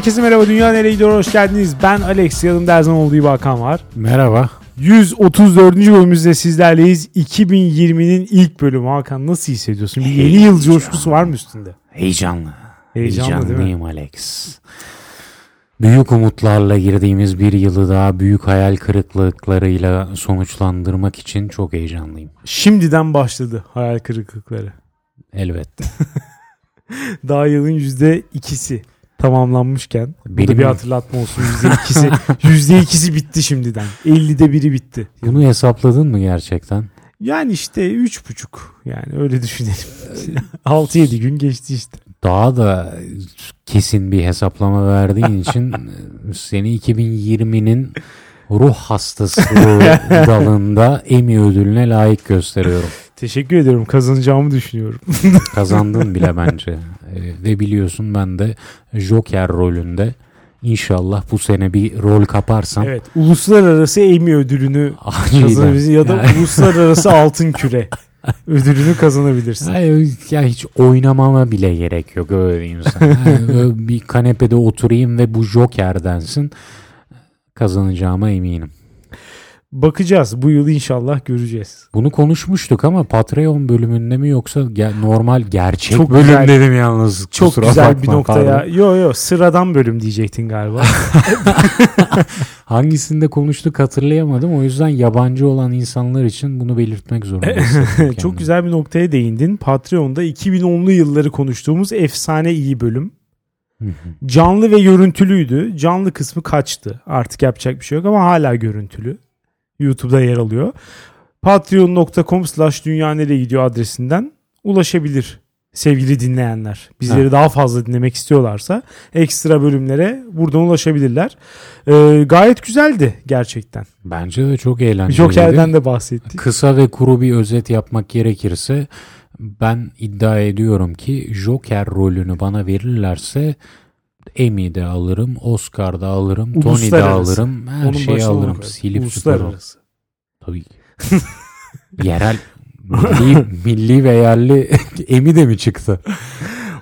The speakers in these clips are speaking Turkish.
Herkese merhaba Dünya Nereye Gidiyor hoş geldiniz. Ben Alex yanımda her zaman olduğu gibi Hakan var. Merhaba. 134. bölümümüzde sizlerleyiz. 2020'nin ilk bölümü. Hakan nasıl hissediyorsun? Bir yeni yıl coşkusu var mı üstünde? Heyecanlı. Heyecanlı değil mi? Heyecanlıyım Alex. Büyük umutlarla girdiğimiz bir yılı daha büyük hayal kırıklıklarıyla sonuçlandırmak için çok heyecanlıyım. Şimdiden başladı hayal kırıklıkları. Elbette. Daha yılın %2'si tamamlanmışken. Bu da Benim- bir hatırlatma olsun %2'si. %2'si bitti şimdiden. 50'de biri bitti. Bunu hesapladın mı gerçekten? Yani işte 3,5 yani öyle düşünelim. 6-7 gün geçti işte. Daha da kesin bir hesaplama verdiğin için seni 2020'nin ruh hastası dalında Emmy ödülüne layık gösteriyorum. Teşekkür ediyorum. Kazanacağımı düşünüyorum. Kazandın bile bence. Ee, ve biliyorsun ben de Joker rolünde inşallah bu sene bir rol kaparsam Evet. Uluslararası Emmy ödülünü kazanabilirsin ya da Yani- uluslararası altın küre ödülünü kazanabilirsin. Ay, ya hiç oynamama bile gerek yok öyle sana. Yani bir kanepede oturayım ve bu Joker densin kazanacağıma eminim. Bakacağız. Bu yıl inşallah göreceğiz. Bunu konuşmuştuk ama Patreon bölümünde mi yoksa ge- normal gerçek Çok bölüm güzel- dedim yalnız. Çok güzel bakma, bir noktaya. pardon. Yo yo sıradan bölüm diyecektin galiba. Hangisinde konuştuk hatırlayamadım. O yüzden yabancı olan insanlar için bunu belirtmek zorunda hissettim Çok güzel bir noktaya değindin. Patreon'da 2010'lu yılları konuştuğumuz efsane iyi bölüm. Canlı ve görüntülüydü. Canlı kısmı kaçtı. Artık yapacak bir şey yok ama hala görüntülü. YouTube'da yer alıyor. Patreon.com slash dünya nereye gidiyor adresinden ulaşabilir sevgili dinleyenler. Bizleri Ha. daha fazla dinlemek istiyorlarsa ekstra bölümlere buradan ulaşabilirler. Ee, gayet güzeldi gerçekten. Bence de çok eğlenceliydi. Joker'den de bahsettik. Kısa ve kuru bir özet yapmak gerekirse ben iddia ediyorum ki Joker rolünü bana verirlerse Emmy de alırım, Oscar da alırım, Tony de Uluslararası. alırım, her Onun şeyi alırım. Silip. Uluslararası. Tabii ki. Yerel, milli, milli ve yerli Emmy de mi çıktı?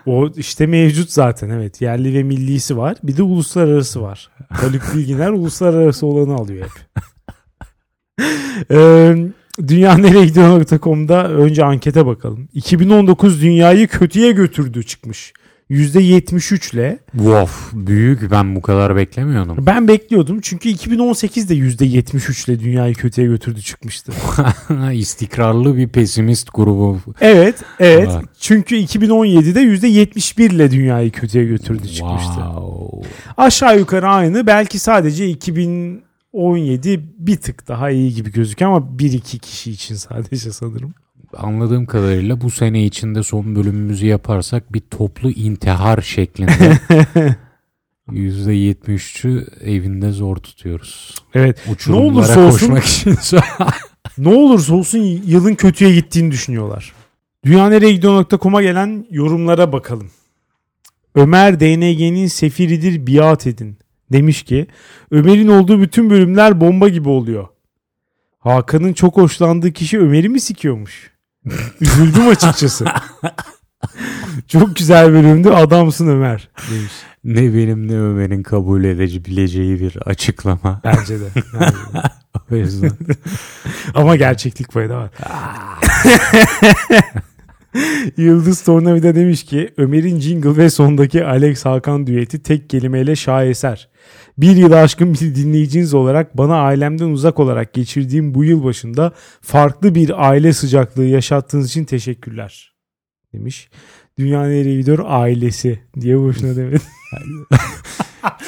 O işte mevcut zaten evet. Yerli ve millisi var. Bir de uluslararası var. Haluk Bilginer uluslararası olanı alıyor hep. ee, Dünyanereyegidiyor.com'da önce ankete bakalım. 2019 dünyayı kötüye götürdü çıkmış. %73 ile. Of büyük ben bu kadar beklemiyordum. Ben bekliyordum çünkü 2018'de %73 ile dünyayı kötüye götürdü çıkmıştı. İstikrarlı bir pesimist grubu. Evet, evet. Var. Çünkü 2017'de %71 ile dünyayı kötüye götürdü çıkmıştı. Wow. Aşağı yukarı aynı. Belki sadece 2017 bir tık daha iyi gibi gözüküyor ama bir iki kişi için sadece sanırım. Anladığım kadarıyla bu sene içinde son bölümümüzü yaparsak bir toplu intihar şeklinde %73'ü evinde zor tutuyoruz. Evet. Uçurumlara olursa olsun- koşmak için. Ne olursa olsun yılın kötüye gittiğini düşünüyorlar. Dünyanereyegidiyor.com'a gelen yorumlara bakalım. Ömer DNG'nin sefiridir biat edin. Demiş ki Ömer'in olduğu bütün bölümler bomba gibi oluyor. Hakan'ın çok hoşlandığı kişi Ömer'i mi sikiyormuş? Üzüldüm açıkçası. çok güzel bölümdü adamsın Ömer demiş. ne benim ne Ömer'in kabul edebileceği bir açıklama. Bence de. Bence de. O yüzden. Ama gerçeklik payı da var. Yıldız Tornavida demiş ki Ömer'in jingle ve sondaki Alex Hakan düeti tek kelimeyle şaheser. Bir yıl aşkın bir dinleyiciniz olarak bana ailemden uzak olarak geçirdiğim bu yıl başında farklı bir aile sıcaklığı yaşattığınız için teşekkürler. Demiş. Dünya nereye gidiyor? Ailesi diye boşuna demedim.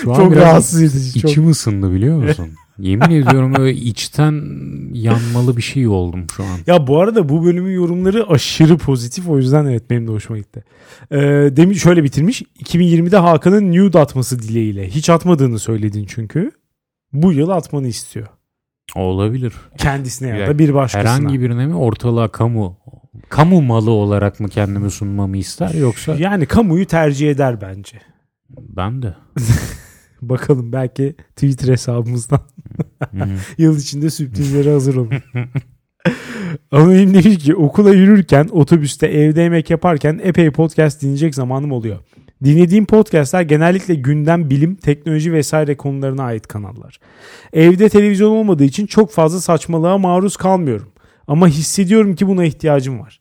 Şu an çok rahatsız edici. Çok. İçim ısındı biliyor musun? Yemin ediyorum öyle içten yanmalı bir şey oldum şu an. Ya bu arada bu bölümün yorumları aşırı pozitif. O yüzden evet benim de hoşuma gitti. Ee, demiş şöyle bitirmiş. 2020'de Hakan'ın nude atması dileğiyle. Hiç atmadığını söyledin çünkü. Bu yıl atmanı istiyor. Olabilir. Kendisine ya da bir başkasına. Herhangi birine mi ortalığa kamu kamu malı olarak mı kendimi sunmamı ister yoksa Yani kamuyu tercih eder bence. ben de. Bakalım belki Twitter hesabımızdan. yıl içinde sürprizlere hazır olun. Anonim demiş ki okula yürürken, otobüste, evde yemek yaparken epey podcast dinleyecek zamanım oluyor. Dinlediğim podcastler genellikle gündem, bilim, teknoloji vesaire konularına ait kanallar. Evde televizyon olmadığı için çok fazla saçmalığa maruz kalmıyorum. Ama hissediyorum ki buna ihtiyacım var.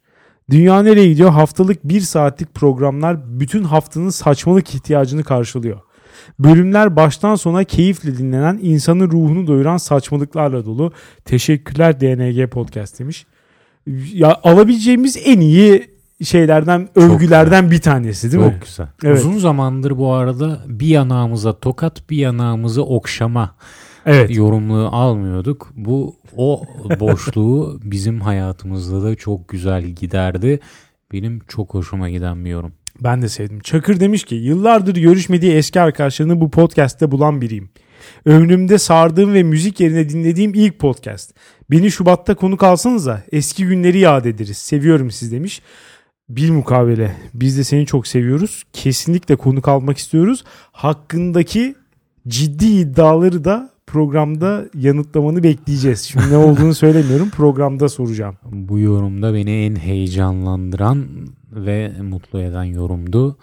Dünya nereye gidiyor? Haftalık bir saatlik programlar bütün haftanın saçmalık ihtiyacını karşılıyor. Bölümler baştan sona keyifle dinlenen, insanın ruhunu doyuran saçmalıklarla dolu. Teşekkürler DNG Podcast demiş. Ya alabileceğimiz en iyi şeylerden, övgülerden bir tanesi değil Çok mi? güzel. Evet. Uzun zamandır bu arada bir yanağımıza tokat bir yanağımıza okşama Evet. yorumluğu almıyorduk. Bu o boşluğu bizim hayatımızda da çok güzel giderdi. Benim çok hoşuma giden bir yorum. Ben de sevdim. Çakır demiş ki yıllardır görüşmediği eski arkadaşlarını bu podcast'te bulan biriyim. Ömrümde sardığım ve müzik yerine dinlediğim ilk podcast. Beni Şubat'ta konuk alsanıza eski günleri yad ederiz. Seviyorum siz demiş. Bil mukavele. Biz de seni çok seviyoruz. Kesinlikle konuk almak istiyoruz. Hakkındaki ciddi iddiaları da programda yanıtlamanı bekleyeceğiz. Şimdi ne olduğunu söylemiyorum. Programda soracağım. Bu yorumda beni en heyecanlandıran ve mutlu eden yorumdu.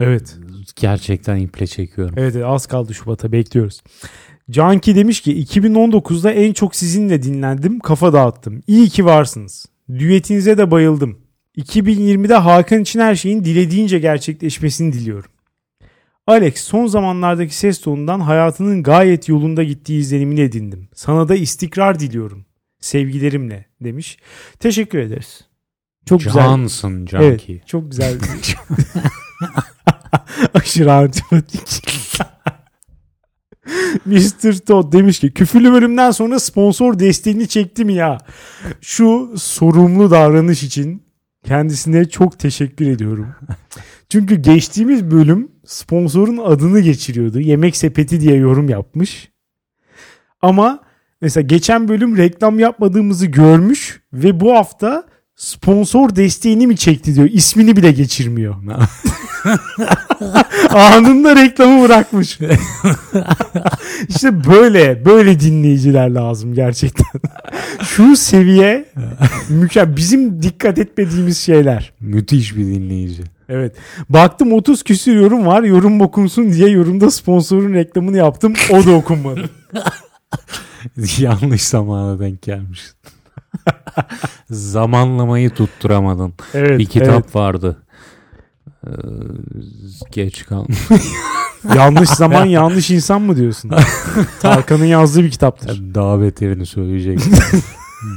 Evet. Gerçekten iple çekiyorum. Evet az kaldı Şubat'a bekliyoruz. Canki demiş ki 2019'da en çok sizinle dinlendim kafa dağıttım. İyi ki varsınız. Düetinize de bayıldım. 2020'de Hakan için her şeyin dilediğince gerçekleşmesini diliyorum. Alex son zamanlardaki ses tonundan hayatının gayet yolunda gittiği izlenimini edindim. Sana da istikrar diliyorum. Sevgilerimle demiş. Teşekkür ederiz. Çok güzel. Cansın Canki. Evet, çok güzel. Aşırı antipatik. Mr. Todd demiş ki küfürlü bölümden sonra sponsor desteğini çekti mi ya? Şu sorumlu davranış için kendisine çok teşekkür ediyorum. Çünkü geçtiğimiz bölüm sponsorun adını geçiriyordu. Yemek sepeti diye yorum yapmış. Ama mesela geçen bölüm reklam yapmadığımızı görmüş ve bu hafta sponsor desteğini mi çekti diyor. İsmini bile geçirmiyor. Anında reklamı bırakmış. işte böyle böyle dinleyiciler lazım gerçekten. Şu seviye mükemmel. Bizim dikkat etmediğimiz şeyler. Müthiş bir dinleyici. Evet. Baktım 30 küsür yorum var. Yorum okunsun diye yorumda sponsorun reklamını yaptım. O da okunmadı. Yanlış zamana denk gelmiş. Zamanlamayı tutturamadın. Evet. bir kitap evet. vardı. Ee, geç kal. Yanlış zaman yanlış insan mı diyorsun? Tarkan'ın yazdığı bir kitaptır. Daha beterini söyleyecektim.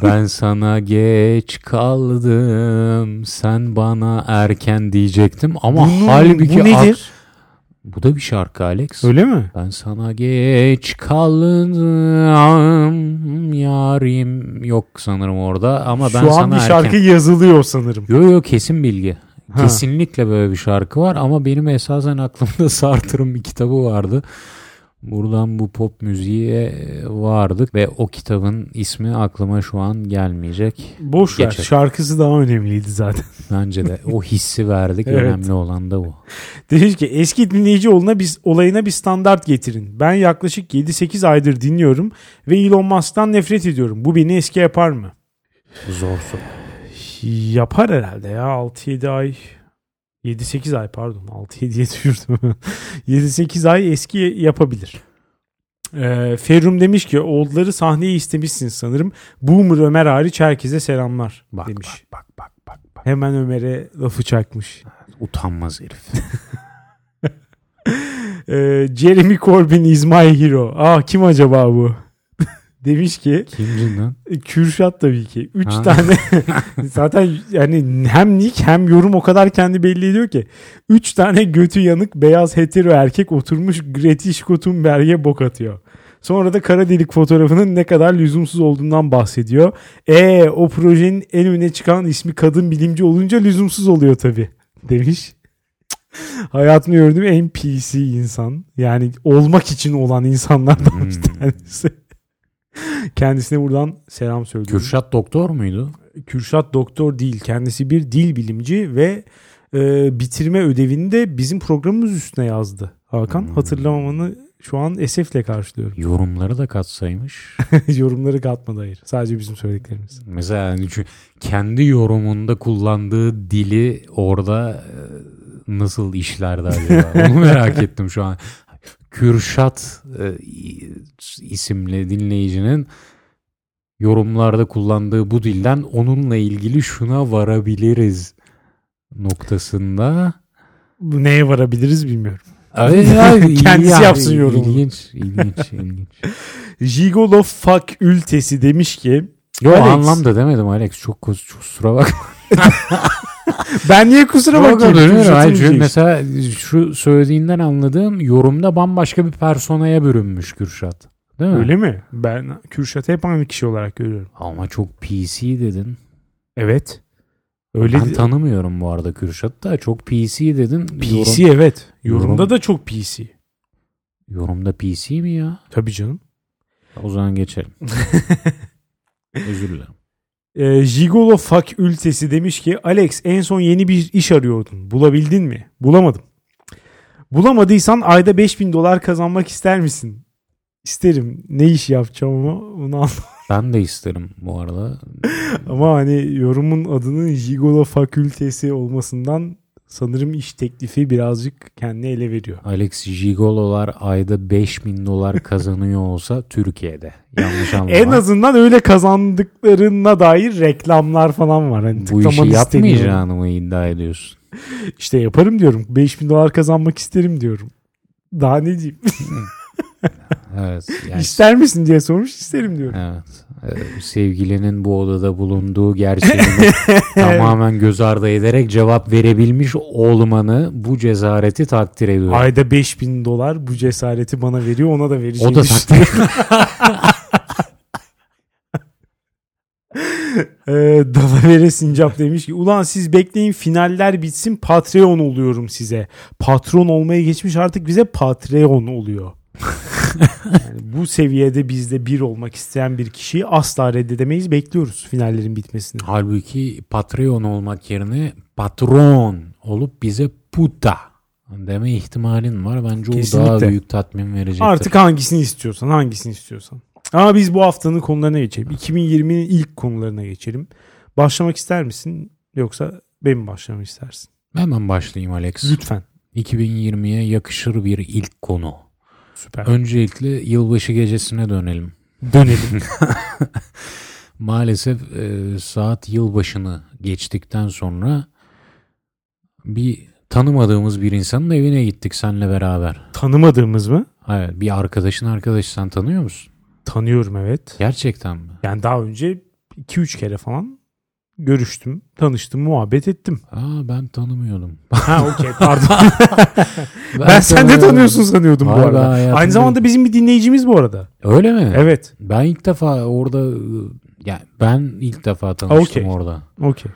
ben sana geç kaldım. Sen bana erken diyecektim ama Bunun- halbuki bu nedir? Bu da bir şarkı Alex. Öyle mi? Ben sana geç kaldım yarim yok sanırım orada ama ben Şu an sana bir şarkı erken. yazılıyor sanırım. Yo yo kesin bilgi. Ha. Kesinlikle böyle bir şarkı var ama benim esasen aklımda Sartre'ın bir kitabı vardı. Buradan bu pop müziğe vardık ve o kitabın ismi aklıma şu an gelmeyecek. Boş ver. Şarkısı daha önemliydi zaten. Bence de o hissi verdik. Evet. Önemli olan da bu. Demiş ki eski dinleyici oluna biz olayına bir standart getirin. Ben yaklaşık 7-8 aydır dinliyorum ve Elon Musk'tan nefret ediyorum. Bu beni eski yapar mı? Zor soru. Yapar herhalde ya 6-7 ay 7-8 ay pardon 6-7'ye düşürdüm. 7-8 ay eski yapabilir. Ee, Ferrum demiş ki oğulları sahneye istemişsiniz sanırım. Boomer Ömer hariç herkese selamlar Bak, demiş. bak bak bak bak bak. Hemen Ömer'e lafı çakmış. Utanmaz herif. Ee, Jeremy Corbyn is my hero. Aa kim acaba bu? Demiş ki Kimcin lan? Kürşat tabii ki. Üç Ha. tane zaten yani hem nick hem yorum o kadar kendi belli ediyor ki. Üç tane götü yanık beyaz hetero erkek oturmuş Gretish Thunberg'e bok atıyor. Sonra da kara delik fotoğrafının ne kadar lüzumsuz olduğundan bahsediyor. E o projenin en öne çıkan ismi kadın bilimci olunca lüzumsuz oluyor tabii demiş. Hayatımda gördüğüm en PC insan. Yani olmak için olan insanlardan bir Hmm. tanesi. Kendisine buradan selam söylüyorum. Kürşat doktor muydu? Kürşat doktor değil. Kendisi bir dil bilimci ve e, bitirme ödevini de bizim programımız üstüne yazdı. Hakan Hmm. hatırlamamanı şu an esefle karşılıyorum. Yorumları da katsaymış. Yorumları katmadı hayır. Sadece bizim söylediklerimiz. Mesela yani kendi yorumunda kullandığı dili orada e, nasıl işlerdi acaba? Onu merak ettim şu an. Kürşat e, isimli dinleyicinin yorumlarda kullandığı bu dilden onunla ilgili şuna varabiliriz noktasında. Bu neye varabiliriz bilmiyorum. Evet, ya, Kendisi iyi yapsın yorumu. İlginç, ilginç, ilginç. Gigolo fuck ültesi demiş ki Yo Alex. anlamda demedim Alex. Çok, çok kusura bakma. ben niye kusura. Kürşat'ın Hayır, mesela şu söylediğinden anladığım yorumda bambaşka bir personaya bürünmüş Kürşat. Değil mi? Öyle mi? Ben Kürşat'ı hep aynı kişi olarak görüyorum. Ama çok PC dedin. Evet. Öyle ben de- tanımıyorum bu arada Kürşat'ı da. Çok PC dedin. PC Yorum- evet. Yorumda Yorum- da çok PC. yorumda PC mi ya? Tabii canım. O zaman geçelim. Özür dilerim. Ee, Gigolo fuck ültesi demiş ki Alex en son yeni bir iş arıyordun. Bulabildin mi? Bulamadım. Bulamadıysan ayda 5000 dolar kazanmak ister misin? İsterim. Ne iş yapacağım ama bunu anlamadım. Ben de isterim bu arada. Ama hani yorumun adının Gigolo fakültesi olmasından sanırım iş teklifi birazcık kendine ele veriyor. Alex Gigolo'lar ayda 5000 dolar kazanıyor olsa Türkiye'de. Yanlış anlama. En azından öyle kazandıklarına dair reklamlar falan var. Hani bu işi yapmayacağını mı iddia ediyorsun? İşte yaparım diyorum. 5000 dolar kazanmak isterim diyorum. Daha ne diyeyim? Evet. Yani, İster misin diye sormuş isterim diyorum. evet. Ee, sevgilinin bu odada bulunduğu gerçeğini tamamen göz ardı ederek cevap verebilmiş olmanı bu cesareti takdir ediyorum. Ayda 5000 dolar bu cesareti bana veriyor ona da vereceğini o da takdir Ee, Dalavere Sincap demiş ki ulan siz bekleyin finaller bitsin Patreon oluyorum size. Patron olmaya geçmiş artık bize Patreon oluyor. yani bu seviyede bizde bir olmak isteyen bir kişiyi asla reddedemeyiz. Bekliyoruz finallerin bitmesini. Halbuki Patreon olmak yerine patron olup bize puta deme ihtimalin var. Bence o daha Kesinlikle. büyük tatmin verecektir. Artık hangisini istiyorsan hangisini istiyorsan. Ama biz bu haftanın konularına geçelim. 2020'nin ilk konularına geçelim. Başlamak ister misin yoksa ben mi başlamak istersin? Hemen başlayayım Alex. Lütfen. 2020'ye yakışır bir ilk konu. Süper. Öncelikle yılbaşı gecesine dönelim. Dönelim. Maalesef e, saat yılbaşını geçtikten sonra bir tanımadığımız bir insanın evine gittik seninle beraber. Tanımadığımız mı? Evet, bir arkadaşın arkadaşı sen tanıyor musun? Tanıyorum evet. Gerçekten mi? Yani daha önce 2-3 kere falan görüştüm, tanıştım, muhabbet ettim. Aa ben tanımıyordum. Ha okey pardon. ben sen de tanıyorsun sanıyordum bu Hayır, ben arada. hayatımda- Aynı zamanda bizim bir dinleyicimiz bu arada. Öyle mi? Evet. Ben ilk defa orada yani ben ilk defa tanıştım Okey. orada. Okey.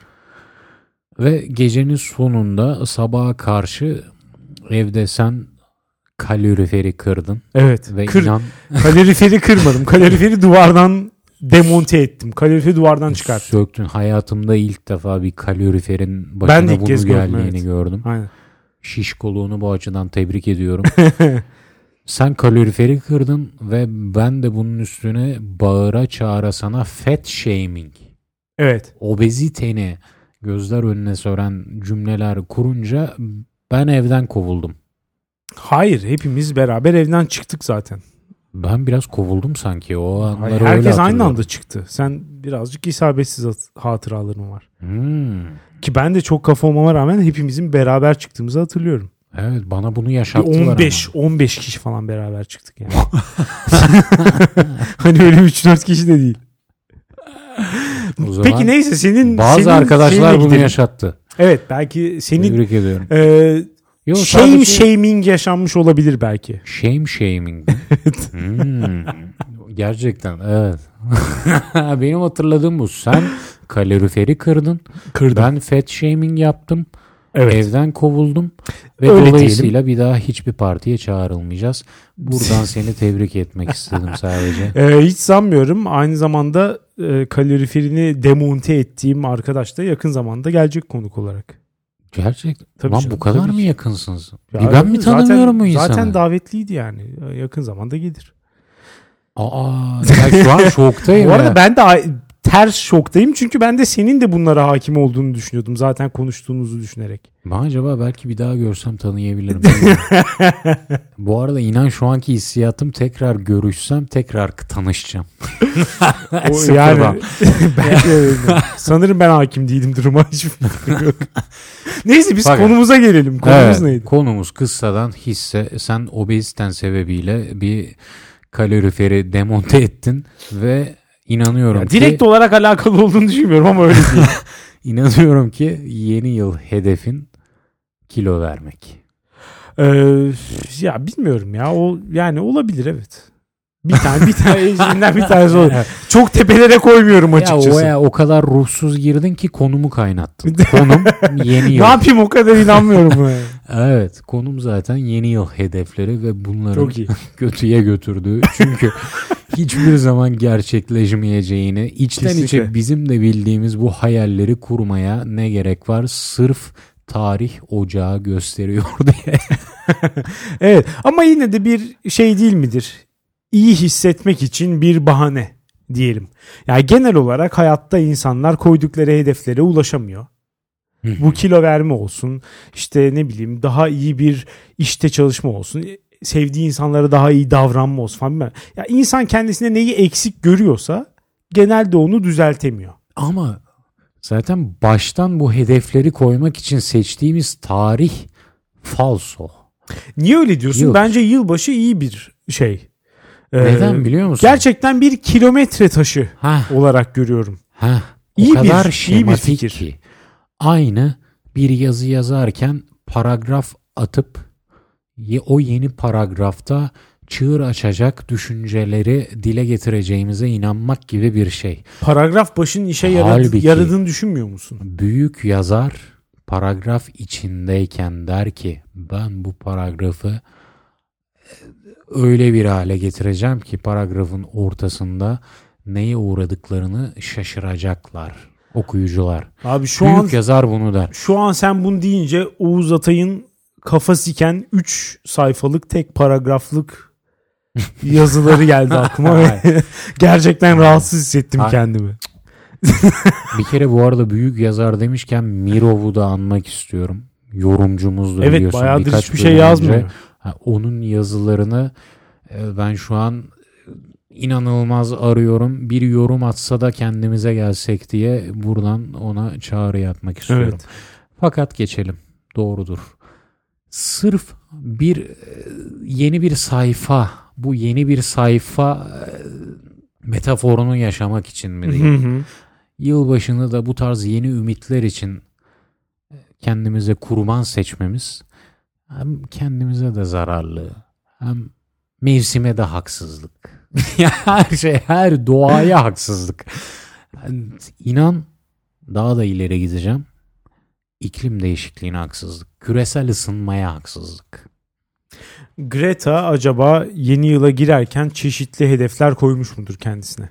Ve gecenin sonunda sabaha karşı evde sen kaloriferi kırdın Evet. ve Kır, inan kaloriferi kırmadım. Kaloriferi duvardan demonte ettim. Kaloriferi duvardan çıkarttım. söktün. Hayatımda ilk defa bir kaloriferin Ben başına de ilk bunu kez gördüm, geldiğini evet. gördüm. Aynen. Şişkoluğunu bu açıdan tebrik ediyorum. Sen kaloriferi kırdın ve ben de bunun üstüne bağıra çağıra sana fat shaming, Evet. obeziteni gözler önüne sören cümleler kurunca ben evden kovuldum. Hayır hepimiz beraber evden çıktık zaten. Ben biraz kovuldum sanki o anları Hayır, öyle herkes aynı hatırlıyorum. anda çıktı. Sen birazcık isabetsiz hat- hatıraların var. Hmm. Ki ben de çok kafa olmama rağmen hepimizin beraber çıktığımızı hatırlıyorum. Evet bana bunu Bir yaşattılar 15 15 kişi falan beraber çıktık yani. hani öyle 3-4 kişi de değil. ama. Peki neyse senin bazı senin arkadaşlar bunu gidelim. yaşattı. Evet belki senin Tebrik ediyorum. e, Yo, shame sadece- shaming yaşanmış olabilir belki. Shame shaming. Hmm. Gerçekten evet. Benim hatırladığım bu. Sen kaloriferi kırdın. Ben fat shaming yaptım. Evet. Evden kovuldum. Ve Öyle dolayısıyla bir daha hiçbir partiye çağrılmayacağız. Buradan seni tebrik etmek istedim sadece. Ee, hiç sanmıyorum. Aynı zamanda e, kaloriferini demonte ettiğim arkadaş da yakın zamanda gelecek konuk olarak. Gerçekten. Tabii Lan canım, bu kadar tabii mı ki. yakınsınız? Ya bir ben mi zaten- tanımıyorum bu insanı? Zaten davetliydi yani. Yakın zamanda gelir. Aa, ben şu an şoktayım. Bu arada ya. ben de ters şoktayım. Çünkü ben de senin de bunlara hakim olduğunu düşünüyordum. Zaten konuştuğumuzu düşünerek. Ben acaba belki bir daha görsem tanıyabilirim. Bu arada inan şu anki hissiyatım tekrar görüşsem tekrar tanışacağım. O yani belki öyle. sanırım ben hakim değilim duruma. Neyse biz Fakat- konumuza gelelim. Konumuz Evet, neydi? Konumuz kıssadan hisse. Sen obeziten sebebiyle bir kaloriferi demonte ettin ve inanıyorum Ya ki direkt olarak alakalı olduğunu düşünmüyorum ama öyle değil. inanıyorum ki yeni yıl hedefin kilo vermek. Ee, ya bilmiyorum ya. O yani olabilir evet. Bir tane bir tane bir tanesi olur. Çok tepelere koymuyorum Ya açıkçası. o, ya, o kadar ruhsuz girdin ki konumu kaynattın. Konum yeni ne yıl. yapayım o kadar inanmıyorum. Evet konum zaten yeni yıl hedefleri ve bunların kötüye götürdüğü. Çünkü hiçbir zaman gerçekleşmeyeceğini içten içe Kesinlikle. bizim de bildiğimiz bu hayalleri kurmaya ne gerek var? Sırf tarih ocağı gösteriyor diye. Evet ama yine de bir şey değil midir? İyi hissetmek için bir bahane diyelim. Yani genel olarak hayatta insanlar koydukları hedeflere ulaşamıyor. Bu kilo verme olsun, işte ne bileyim daha iyi bir işte çalışma olsun, sevdiği insanlara daha iyi davranma olsun falan. Ya insan kendisine neyi eksik görüyorsa genelde onu düzeltemiyor. Ama zaten baştan bu hedefleri koymak için seçtiğimiz tarih falso. Niye öyle diyorsun? Yok. Bence yılbaşı iyi bir şey. Ee, Neden biliyor musun? Gerçekten bir kilometre taşı Heh, olarak görüyorum. heh, o İyi bir- kadar iyi bir fikir. ki. Aynı bir yazı yazarken paragraf atıp o yeni paragrafta çığır açacak düşünceleri dile getireceğimize inanmak gibi bir şey. Paragraf başının işe yaradı, yaradığını düşünmüyor musun? Büyük yazar paragraf içindeyken der ki ben bu paragrafı e, öyle bir hale getireceğim ki paragrafın ortasında neye uğradıklarını şaşıracaklar okuyucular. Abi şu Büyük an yazar bunu der. şu an sen bunu deyince Oğuz Atay'ın kafa siken 3 sayfalık tek paragraflık yazıları geldi aklıma ve gerçekten rahatsız hissettim Ha- kendimi. Bir kere bu arada büyük yazar demişken Mirov'u da anmak istiyorum. Yorumcumuzdur Evet biliyorsun. bayağıdır birkaç hiçbir şey önce. yazmıyor. Ha, onun yazılarını e, ben şu an inanılmaz arıyorum. Bir yorum atsa da kendimize gelsek diye buradan ona çağrı yapmak istiyorum. Evet. Fakat geçelim. Doğrudur. Sırf bir e, yeni bir sayfa, bu yeni bir sayfa e, metaforunu yaşamak için mi değil? Yılbaşını da bu tarz yeni ümitler için e, kendimize kurban seçmemiz hem kendimize de zararlı hem mevsime de haksızlık. Her şey her doğaya haksızlık. Yani İnan daha da ileri gideceğim. İklim değişikliğine haksızlık. Küresel ısınmaya haksızlık. Greta acaba yeni yıla girerken çeşitli hedefler koymuş mudur kendisine?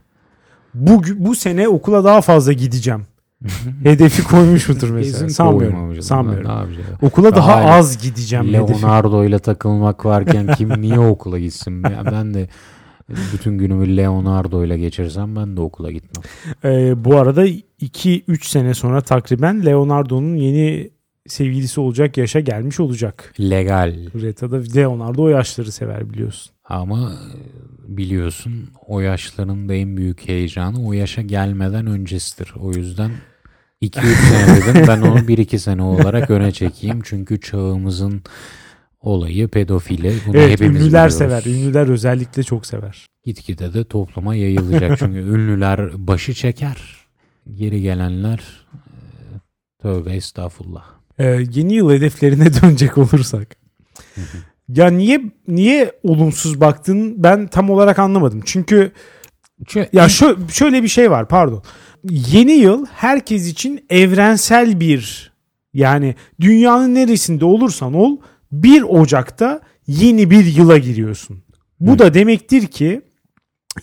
Bu bu sene okula daha fazla gideceğim. Hedefi koymuş mudur mesela? Kesin sanmıyorum. Sanmıyorum. Yapacağız? Okula daha, Daha az gideceğim. Leonardo ile takılmak varken kim niye okula gitsin? Ya ben de bütün günümü Leonardo ile geçirsem ben de okula gitmem. Ee, bu arada 2-3 sene sonra takriben Leonardo'nun yeni sevgilisi olacak yaşa gelmiş olacak. Legal. Greta da Leonardo o yaşları sever biliyorsun. Ama e, biliyorsun o yaşların da en büyük heyecanı o yaşa gelmeden öncesidir. O yüzden 2-3 sene dedim ben onu 1-2 sene olarak öne çekeyim. Çünkü çağımızın olayı pedofili. Bunu evet hepimiz ünlüler biliyoruz. sever. Ünlüler özellikle çok sever. Gitgide de topluma yayılacak. Çünkü ünlüler başı çeker. Geri gelenler e, tövbe estağfurullah. Ee, yeni yıl hedeflerine dönecek olursak. ya niye niye olumsuz baktın ben tam olarak anlamadım. Çünkü Çünkü ya şö- şöyle bir şey var pardon. Yeni yıl herkes için evrensel bir yani dünyanın neresinde olursan ol 1 Ocak'ta yeni bir yıla giriyorsun. Bu Hı. da demektir ki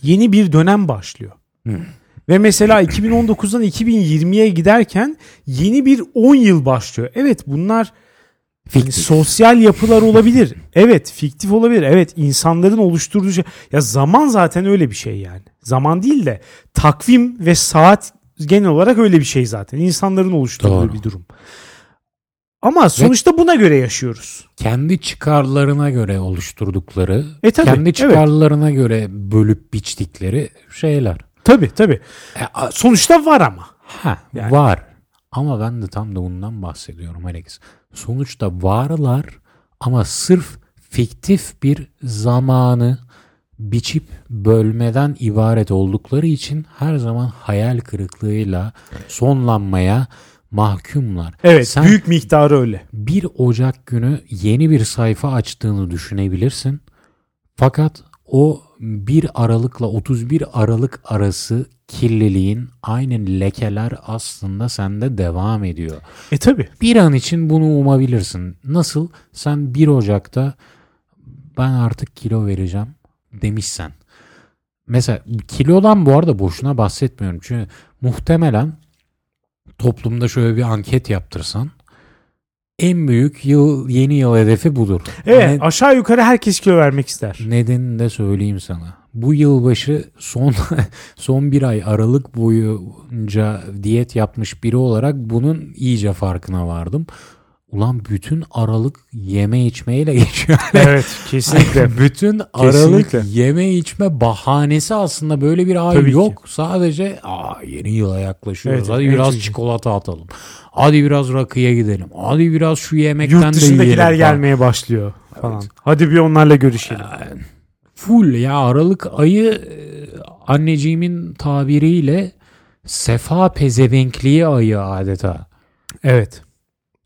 yeni bir dönem başlıyor. Hı. Ve mesela 2019'dan 2020'ye giderken yeni bir 10 yıl başlıyor. Evet bunlar Fiktif. sosyal yapılar olabilir. Evet, fiktif olabilir. Evet, insanların oluşturduğu şey. Ya zaman zaten öyle bir şey yani. Zaman değil de takvim ve saat genel olarak öyle bir şey zaten. İnsanların oluşturduğu Doğru. bir durum. Ama sonuçta buna göre yaşıyoruz. kendi çıkarlarına göre oluşturdukları, E tabii, kendi evet. çıkarlarına göre bölüp biçtikleri şeyler. Tabii tabii. E, a- Sonuçta var ama. ha, Yani. var. Ama ben de tam da bundan bahsediyorum Alex. Sonuçta varlar ama sırf fiktif bir zamanı biçip bölmeden ibaret oldukları için her zaman hayal kırıklığıyla sonlanmaya mahkumlar. Evet, Sen büyük miktarı öyle. 1 Ocak günü yeni bir sayfa açtığını düşünebilirsin. Fakat o 1 Aralık'la 31 Aralık arası kirliliğin aynı lekeler aslında sende devam ediyor. E tabii. Bir an için bunu umabilirsin. Nasıl? Sen 1 Ocak'ta ben artık kilo vereceğim demişsen. Mesela kilodan bu arada boşuna bahsetmiyorum. Çünkü muhtemelen toplumda şöyle bir anket yaptırsan en büyük yıl yeni yıl hedefi budur. Evet, Ne- aşağı yukarı herkes kilo vermek ister. Nedenini de söyleyeyim sana. Bu yılbaşı son son bir ay Aralık boyunca diyet yapmış biri olarak bunun iyice farkına vardım. Ulan bütün Aralık yeme içmeyle geçiyor. evet, kesinlikle. bütün Aralık Kesinlikle. yeme içme bahanesi aslında böyle bir ay Tabii ki. yok. Sadece Aa, yeni yıla yaklaşıyoruz. Evet, Hadi evet, biraz çünkü- çikolata atalım. Hadi biraz rakıya gidelim. Hadi biraz şu yemekten Yurt de dışındakiler yiyelim falan. gelmeye başlıyor falan. Hadi bir onlarla görüşelim. Full ya Aralık ayı e, anneciğimin tabiriyle sefa pezevenkliği ayı adeta. Evet.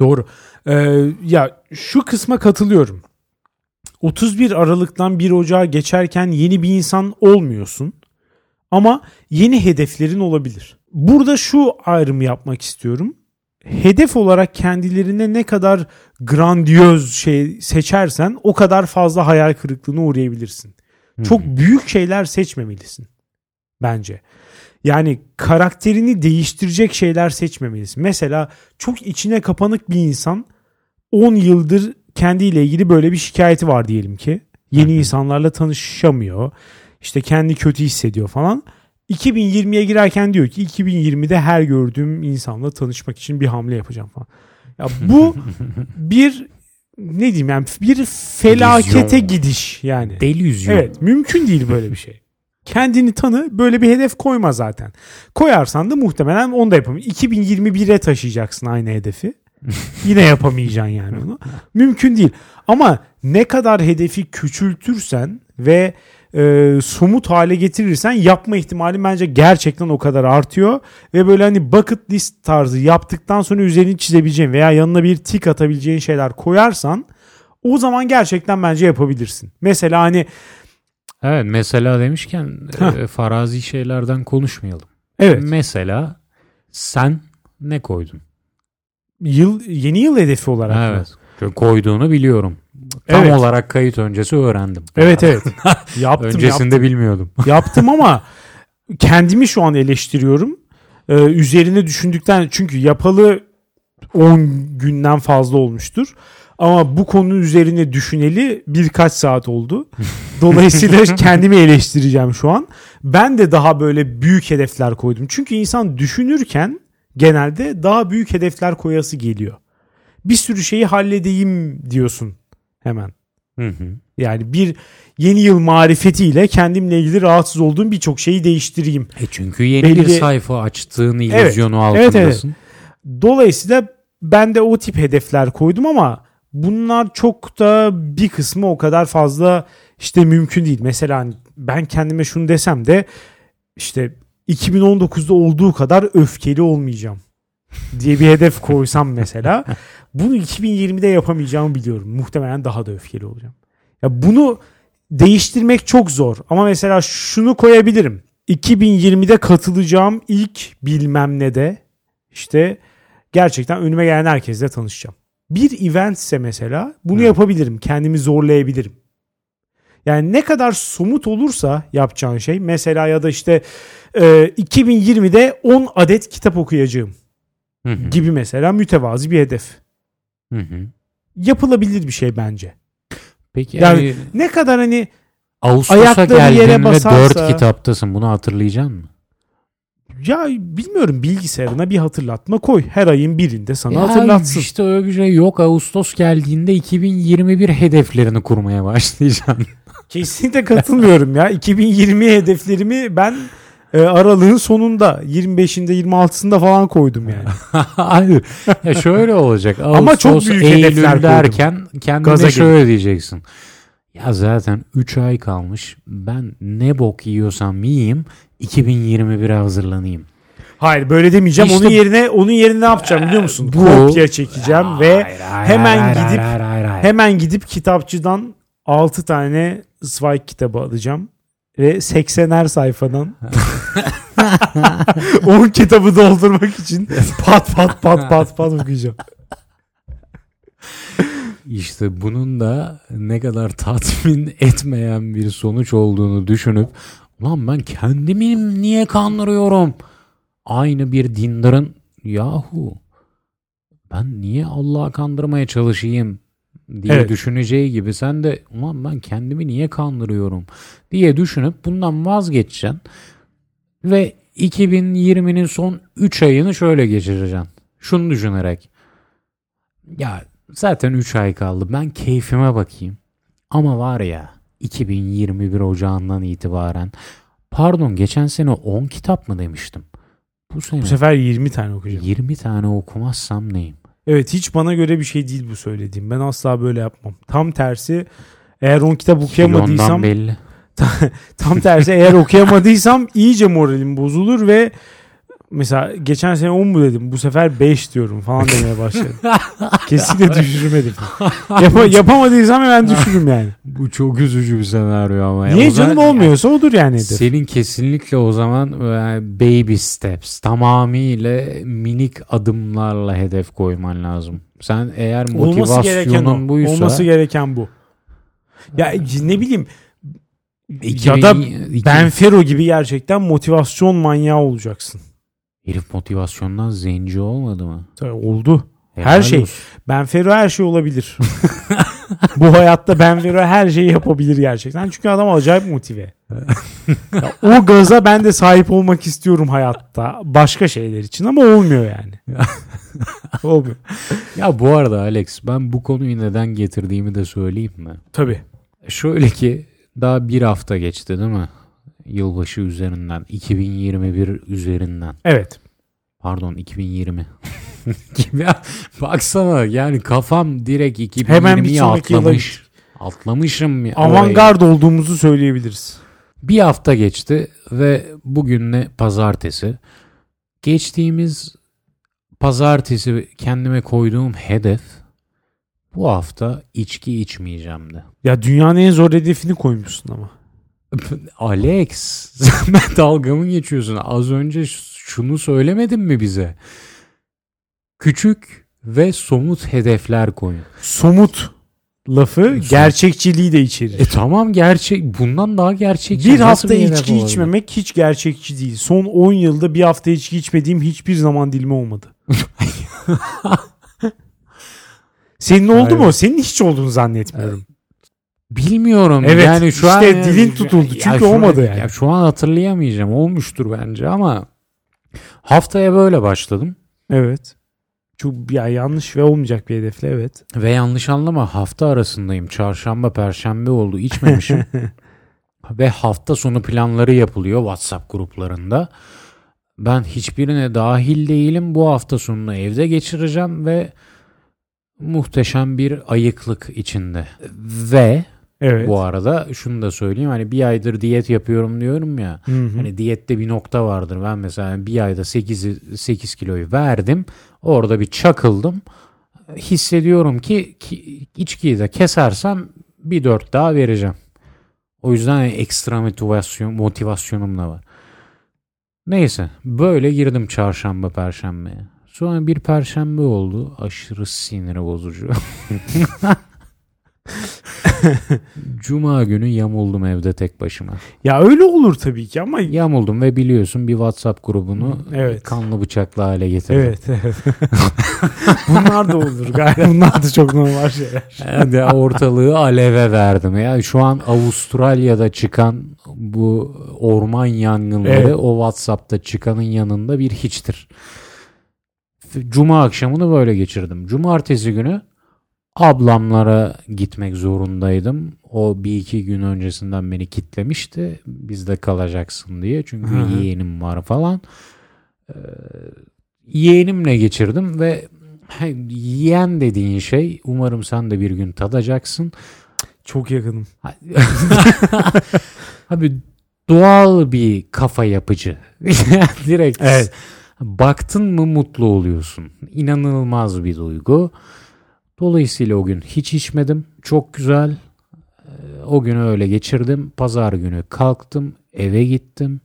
Doğru. Ee, ya şu kısma katılıyorum. 31 Aralık'tan 1 Ocağa geçerken yeni bir insan olmuyorsun. Ama yeni hedeflerin olabilir. Burada şu ayrımı yapmak istiyorum. Hedef olarak kendilerine ne kadar grandiyöz şey seçersen o kadar fazla hayal kırıklığına uğrayabilirsin. Çok büyük şeyler seçmemelisin bence. Yani karakterini değiştirecek şeyler seçmemelisin. Mesela çok içine kapanık bir insan 10 yıldır kendiyle ilgili böyle bir şikayeti var diyelim ki. Yeni insanlarla tanışamıyor. İşte kendi kötü hissediyor falan. 2020'ye girerken diyor ki 2020'de her gördüğüm insanla tanışmak için bir hamle yapacağım falan. Ya bu bir ne diyeyim yani bir felakete İllüzyon. gidiş yani. Delüzyon. Evet mümkün değil böyle bir şey. Kendini tanı böyle bir hedef koyma zaten. Koyarsan da muhtemelen onu da yapamıyorsun. 2021'e taşıyacaksın aynı hedefi. Yine yapamayacaksın yani onu. Mümkün değil. Ama ne kadar hedefi küçültürsen ve e, somut hale getirirsen yapma ihtimali bence gerçekten o kadar artıyor. Ve böyle hani bucket list tarzı yaptıktan sonra üzerini çizebileceğin veya yanına bir tik atabileceğin şeyler koyarsan o zaman gerçekten bence yapabilirsin. Mesela hani Evet mesela demişken e, farazi şeylerden konuşmayalım. evet Mesela sen ne koydun? yıl yeni yıl hedefi olarak mı? Evet. Çünkü koyduğunu biliyorum. Tam Evet. olarak kayıt öncesi öğrendim. Evet evet. yaptım Öncesinde yaptım. bilmiyordum. yaptım ama kendimi şu an eleştiriyorum. Ee, üzerine düşündükten çünkü yapalı 10 günden fazla olmuştur. Ama bu konu üzerine düşüneli birkaç saat oldu. Dolayısıyla kendimi eleştireceğim şu an. Ben de daha böyle büyük hedefler koydum. Çünkü insan düşünürken genelde daha büyük hedefler koyası geliyor. Bir sürü şeyi halledeyim diyorsun hemen. Hı hı. Yani bir yeni yıl marifetiyle kendimle ilgili rahatsız olduğum birçok şeyi değiştireyim. E çünkü yeni bir Belli- sayfa açtığın Evet, illüzyonu evet, altındasın. Dolayısıyla ben de o tip hedefler koydum ama bunlar çok da bir kısmı o kadar fazla işte mümkün değil. Mesela hani ben kendime şunu desem de işte 2019'da olduğu kadar öfkeli olmayacağım diye bir hedef koysam mesela bunu 2020'de yapamayacağımı biliyorum. Muhtemelen daha da öfkeli olacağım. Ya bunu değiştirmek çok zor ama mesela şunu koyabilirim. 2020'de katılacağım ilk bilmem ne de işte gerçekten önüme gelen herkesle tanışacağım. Bir event ise mesela bunu yapabilirim. Kendimi zorlayabilirim. Yani ne kadar somut olursa yapacağın şey mesela ya da işte e, 2020'de 10 adet kitap okuyacağım Hı hı. gibi mesela mütevazi bir hedef. Hı hı. yapılabilir bir şey bence. Peki Yani yani, Ne kadar hani Ağustos'a geldiğinde basarsa- 4 kitaptasın. Bunu hatırlayacaksın mı? ya bilmiyorum bilgisayarına bir hatırlatma koy. Her ayın birinde sana Ya hatırlatsın. İşte öyle bir şey yok. Ağustos geldiğinde 2021 hedeflerini kurmaya başlayacaksın. Kesinlikle katılmıyorum ya. 2020 hedeflerimi ben e, aralığın sonunda 25'inde 26'sında falan koydum yani. Hayır. Ya şöyle olacak. Ağustos, Ama çok büyük Eylül hedefler koydum. derken kendine Gaza şöyle diyeceksin. Ya zaten 3 ay kalmış. Ben ne bok yiyorsam yiyeyim 2021'e hazırlanayım. Hayır böyle demeyeceğim. İşte- onun yerine onun yerine ne yapacağım biliyor musun? bu- Kopya çekeceğim ve Hayır, hayır, hemen hayır, gidip- hayır, hayır, hayır. hemen gidip kitapçıdan 6 tane Zweig kitabı alacağım ve 80'er sayfadan 10 kitabı doldurmak için pat pat pat pat pat okuyacağım. İşte bunun da ne kadar tatmin etmeyen bir sonuç olduğunu düşünüp ulan ben kendimi niye kandırıyorum? Aynı bir dindarın yahu ben niye Allah'a kandırmaya çalışayım diye Evet. düşüneceği gibi sen de ulan ben kendimi niye kandırıyorum diye düşünüp bundan vazgeçeceksin ve 2020'nin son 3 ayını şöyle geçireceksin. Şunu düşünerek ya zaten 3 ay kaldı ben keyfime bakayım ama var ya 2021 Ocağı'ndan itibaren pardon geçen sene 10 kitap mı demiştim? Bu sene Bu sefer 20 tane okuyacağım. 20 tane okumazsam neyim? Evet hiç bana göre bir şey değil bu söylediğim. Ben asla böyle yapmam. Tam tersi eğer 10 kitap okuyamadıysam belli. tam tersi eğer okuyamadıysam iyice moralim bozulur ve mesela geçen sene 10 mu dedim bu sefer 5 diyorum falan demeye başladım. Kesinlikle düşürmedim. Yapa, yapamadıysam hemen düşürürüm yani. Bu çok üzücü bir senaryo ama. ya. Niye zaman- canım olmuyorsa odur yani hedef. Senin kesinlikle o zaman e, baby steps tamamıyla minik adımlarla hedef koyman lazım. Sen eğer Olması gereken motivasyonun buysa Olması gereken bu. Ya ne bileyim 2000 ya da iki- Ben Fero gibi gerçekten motivasyon manyağı olacaksın. Herif motivasyondan zenci olmadı mı? Tabii oldu. Helal Her şey. olsun. Ben Fero her şey olabilir. Bu hayatta Ben Fero her şeyi yapabilir gerçekten. Çünkü adam acayip motive. Ya o gaza ben de sahip olmak istiyorum hayatta. Başka şeyler için ama olmuyor yani. olmuyor. Ya bu arada Alex ben bu konuyu neden getirdiğimi de söyleyeyim mi? Tabii. Şöyle ki daha bir hafta geçti değil mi? Yılbaşı üzerinden 2021 üzerinden Evet. Pardon 2020. Ya Baksana yani kafam direkt 2020'yi Hemen bir sonraki yıla atlamış. Atlamışım. Avantgard olduğumuzu söyleyebiliriz. Bir hafta geçti ve bugün ne pazartesi. Geçtiğimiz pazartesi kendime koyduğum hedef bu hafta içki içmeyeceğimdi. Ya dünyanın en zor hedefini koymuşsun ama. Alex sen dalga mı geçiyorsun? Az önce şunu söylemedin mi bize? Küçük ve somut hedefler koyun. Somut lafı gerçekçiliği de içerir. E tamam gerçek bundan daha gerçekçi. Bir hafta hedef içki olabilir? içmemek hiç gerçekçi değil. Son 10 yılda bir hafta içki içmediğim hiçbir zaman dilime olmadı. Senin oldu Hayır. mu? Senin hiç olduğunu zannetmiyorum. Bilmiyorum. Evet, yani şu an işte dilin tutuldu. Çünkü şu an- olmadı yani. Ya şu an hatırlayamayacağım. Olmuştur bence ama haftaya böyle başladım. Evet. Çok ya yanlış ve olmayacak bir hedefle evet. Ve yanlış anlama hafta arasındayım. Çarşamba, perşembe oldu. içmemişim. Ve hafta sonu planları yapılıyor WhatsApp gruplarında. Ben hiçbirine dahil değilim. Bu hafta sonunu evde geçireceğim ve muhteşem bir ayıklık içinde. Ve Evet. bu arada şunu da söyleyeyim. Hani bir aydır diyet yapıyorum diyorum ya. Hı hı. Hani diyette bir nokta vardır. Ben mesela bir ayda 8, 8 kiloyu verdim. Orada bir çakıldım. Hissediyorum ki, ki içkiyi de kesersem bir dört daha vereceğim. O yüzden ekstra motivasyon, motivasyonum da var. Neyse böyle girdim çarşamba perşembeye. Sonra bir perşembe oldu. Aşırı siniri bozucu. Cuma günü yamuldum evde tek başıma. Ya öyle olur tabii ki ama Yamuldum ve biliyorsun bir WhatsApp grubunu Evet. kanlı bıçaklı hale getirdim. evet evet. Bunlar da olur galiba. Bunlar da çok normal şeyler. Hadi ortalığı aleve verdim. Ya şu an Avustralya'da çıkan bu orman yangınları Evet. o WhatsApp'ta çıkanın yanında bir hiçtir. Cuma akşamını böyle geçirdim. Cumartesi günü ablamlara gitmek zorundaydım. O bir iki gün öncesinden beni kitlemişti. Bizde kalacaksın diye. Çünkü Hı hı. yeğenim var falan. Ee, yeğenimle geçirdim ve yeğen dediğin şey umarım sen de bir gün tadacaksın. Çok yakınım. Abi doğal bir kafa yapıcı. Direkt Evet. baktın mı mutlu oluyorsun. İnanılmaz bir duygu. Dolayısıyla o gün hiç içmedim. Çok güzel. Ee, O günü öyle geçirdim. Pazar günü kalktım. Eve gittim.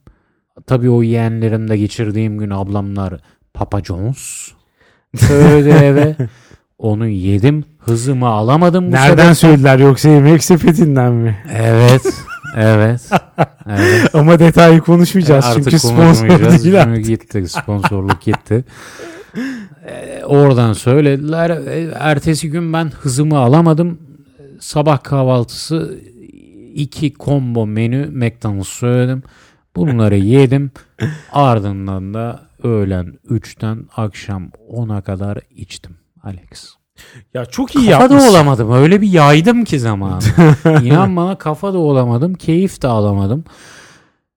Tabii o yeğenlerimde geçirdiğim gün ablamlar Papa John's söyledi eve. Onu yedim. Hızımı alamadım bu Nereden sebepten. söylediler yoksa yemek sepetinden mi? Evet. Evet. evet. Ama detaylı konuşmayacağız Artık çünkü sponsor değil artık. gitti. Sponsorluk gitti. Ee, Oradan söylediler. Ee, Ertesi gün ben hızımı alamadım. Sabah kahvaltısı iki combo menü McDonald's söyledim. Bunları yedim. Ardından da öğlen 3'ten akşam 10'a kadar içtim. Alex. Ya çok iyi Kafa da yapmışsın. olamadım. Öyle bir yaydım ki zamanı. İnan bana kafa da olamadım. Keyif de alamadım.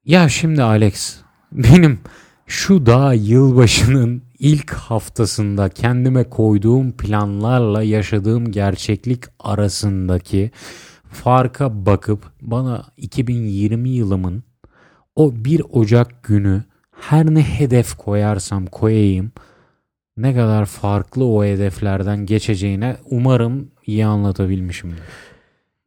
Ya şimdi Alex benim şu daha yılbaşının ilk haftasında kendime koyduğum planlarla yaşadığım gerçeklik arasındaki farka bakıp bana 2020 yılımın o 1 Ocak günü her ne hedef koyarsam koyayım ne kadar farklı o hedeflerden geçeceğine umarım iyi anlatabilmişimdir.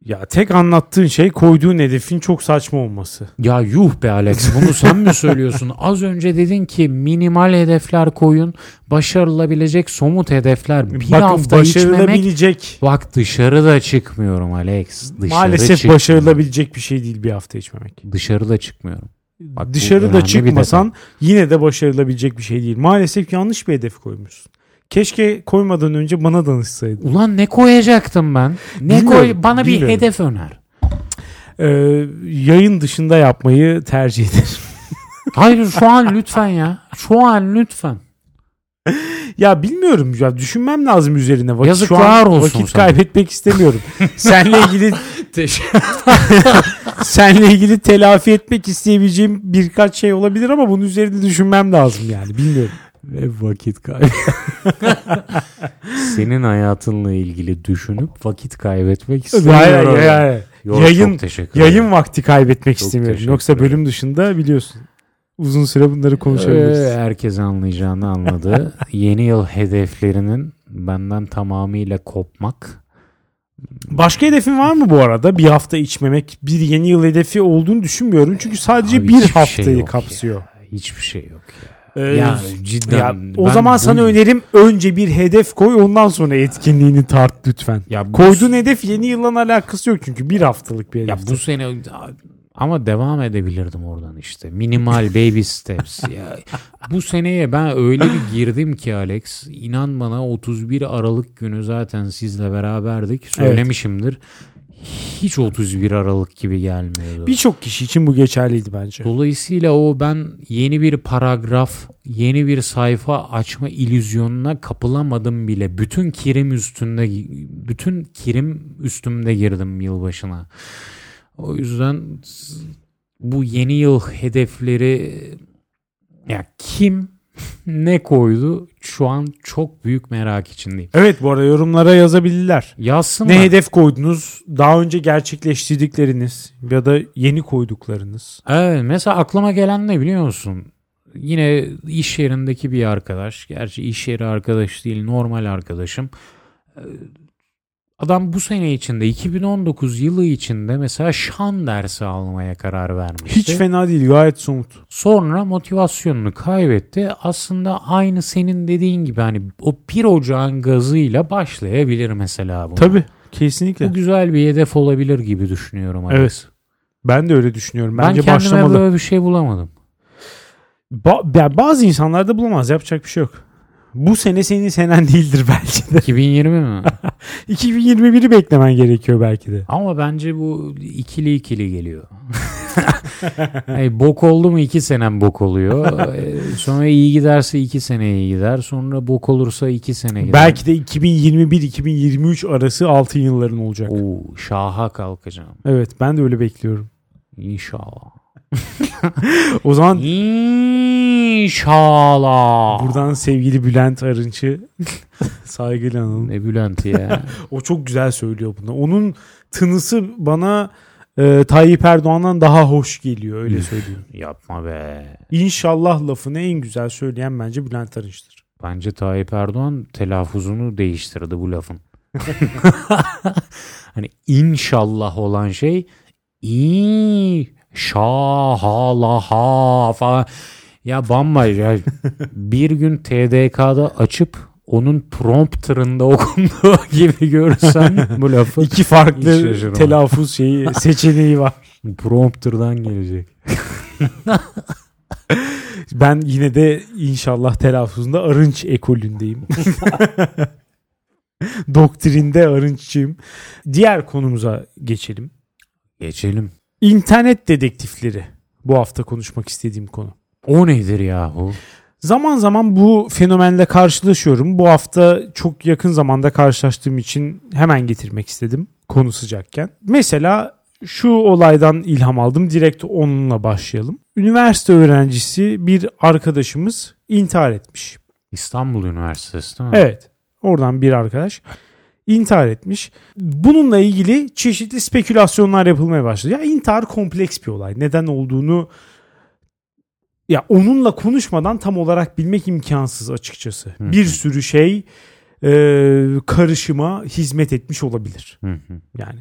Ya tek anlattığın şey koyduğun hedefin çok saçma olması. Ya yuh be Alex bunu sen mi söylüyorsun? Az önce dedin ki minimal hedefler koyun, başarılabilecek somut hedefler. Bir Bakın hafta içmemek. başarılabilecek Bak dışarıda çıkmıyorum Alex. Dışarı maalesef çıkmıyorum. başarılabilecek bir şey değil bir hafta içmemek. Dışarıda çıkmıyorum. Bak Dışarıda çıkmasan yine de başarılabilecek bir şey değil. Maalesef yanlış bir hedef koymuşsun. Keşke koymadan önce bana danışsaydın. Ulan ne koyacaktım ben? Ne Bilmiyorum, koy? Bana bir bilmiyorum. hedef öner. Ee, yayın dışında yapmayı tercih ederim. Hayır şu an lütfen ya. Şu an lütfen. Ya bilmiyorum ya düşünmem lazım üzerine. Vakit, Yazıklar şu an olsun Vakit sana. kaybetmek istemiyorum. seninle ilgili seninle ilgili telafi etmek isteyebileceğim birkaç şey olabilir ama bunun üzerinde düşünmem lazım yani bilmiyorum. Ve vakit kaybı. Senin hayatınla ilgili düşünüp vakit kaybetmek istemiyorum. hayır, hayır. Yo, Yayın- çok teşekkür ederim. Yayın vakti kaybetmek Çok istemiyorum. Yoksa bölüm dışında biliyorsun. Uzun süre bunları konuşabiliriz. Ee, herkes anlayacağını anladı. Yeni yıl hedeflerinin benden tamamıyla kopmak. Başka hedefin var mı bu arada? Bir hafta içmemek bir yeni yıl hedefi olduğunu düşünmüyorum. Çünkü sadece Abi bir hiçbir haftayı şey yok kapsıyor. ya. Hiçbir şey yok ya. Ee, ya cidden. ya, o ben zaman bu- sana önerim önce bir hedef koy ondan sonra etkinliğini tart lütfen. Ya bu- Koyduğun hedef yeni yılın alakası yok çünkü bir haftalık bir hedef. Ya bu sene ama devam edebilirdim oradan işte. Minimal baby steps. ya bu seneye ben öyle bir girdim ki Alex. inan bana 31 Aralık günü zaten sizle beraberdik. Söylemişimdir. Hiç 31 Aralık gibi gelmiyordu. Birçok kişi için bu geçerliydi bence. Dolayısıyla o ben yeni bir paragraf, yeni bir sayfa açma illüzyonuna kapılamadım bile. Bütün kirim üstünde, bütün kirim üstümde girdim yılbaşına. O yüzden bu yeni yıl hedefleri ya kim ne koydu şu an çok büyük merak içindeyim. Evet bu arada yorumlara yazabilirler. Yazsınlar. Ne hedef koydunuz? Daha önce gerçekleştirdikleriniz ya da yeni koyduklarınız. Evet, mesela aklıma gelen ne biliyor musun? Yine iş yerindeki bir arkadaş. Gerçi iş yeri arkadaş değil normal arkadaşım. Adam bu sene içinde 2019 yılı içinde mesela şan dersi almaya karar vermişti. Hiç fena değil gayet somut. Sonra motivasyonunu kaybetti. Aslında aynı senin dediğin gibi hani o 1 ocağın gazıyla başlayabilir mesela bu. Tabii Kesinlikle. Bu güzel bir hedef olabilir gibi düşünüyorum. Alex. Evet. Ben de öyle düşünüyorum. Ben Bence kendime başlamalı. böyle bir şey bulamadım. Ba- ya bazı insanlar da bulamaz. Yapacak bir şey yok. Bu sene senin senen değildir belki de. 2020 mi? 2021'i beklemen gerekiyor belki de. Ama bence bu ikili ikili geliyor. Hey, bok oldu mu iki senem bok oluyor. Ee, Sonra iyi giderse iki sene iyi gider. Sonra bok olursa iki sene gider. Belki de 2021-2023 arası altın yılların olacak. Oo, şaha kalkacağım. Evet ben de öyle bekliyorum. İnşallah. O zaman İnşallah. buradan sevgili Bülent Arınç'ı saygıyla analım. Ne Bülent ya. O çok güzel söylüyor bunu. Onun tınısı bana e, Tayyip Erdoğan'dan daha hoş geliyor öyle söyleyeyim. Yapma be. İnşallah lafını en güzel söyleyen bence Bülent Arınç'tır. Bence Tayyip Erdoğan telaffuzunu değiştirdi bu lafın. hani inşallah olan şey inşallaha falan. Ya bambaşka. bir gün TDK'da açıp onun prompterında okunduğu gibi görürsen bu lafı İki farklı telaffuz şeyi seçeneği var. prompterdan gelecek. Ben yine de inşallah telaffuzunda Arınç ekolündeyim. Doktrinde Arınççıyım. Diğer konumuza geçelim. Geçelim. İnternet dedektifleri. Bu hafta konuşmak istediğim konu. O nedir yahu? Zaman zaman bu fenomenle karşılaşıyorum. Bu hafta çok yakın zamanda karşılaştığım için hemen getirmek istedim konu sıcakken. Mesela şu olaydan ilham aldım. Direkt onunla başlayalım. Üniversite öğrencisi bir arkadaşımız intihar etmiş. İstanbul Üniversitesi değil mi? Evet. Oradan bir arkadaş intihar etmiş. Bununla ilgili çeşitli spekülasyonlar yapılmaya başladı. Ya intihar kompleks bir olay. Neden olduğunu ya onunla konuşmadan tam olarak bilmek imkansız açıkçası. Hı Bir sürü şey e, karışıma hizmet etmiş olabilir. Hı hı. Yani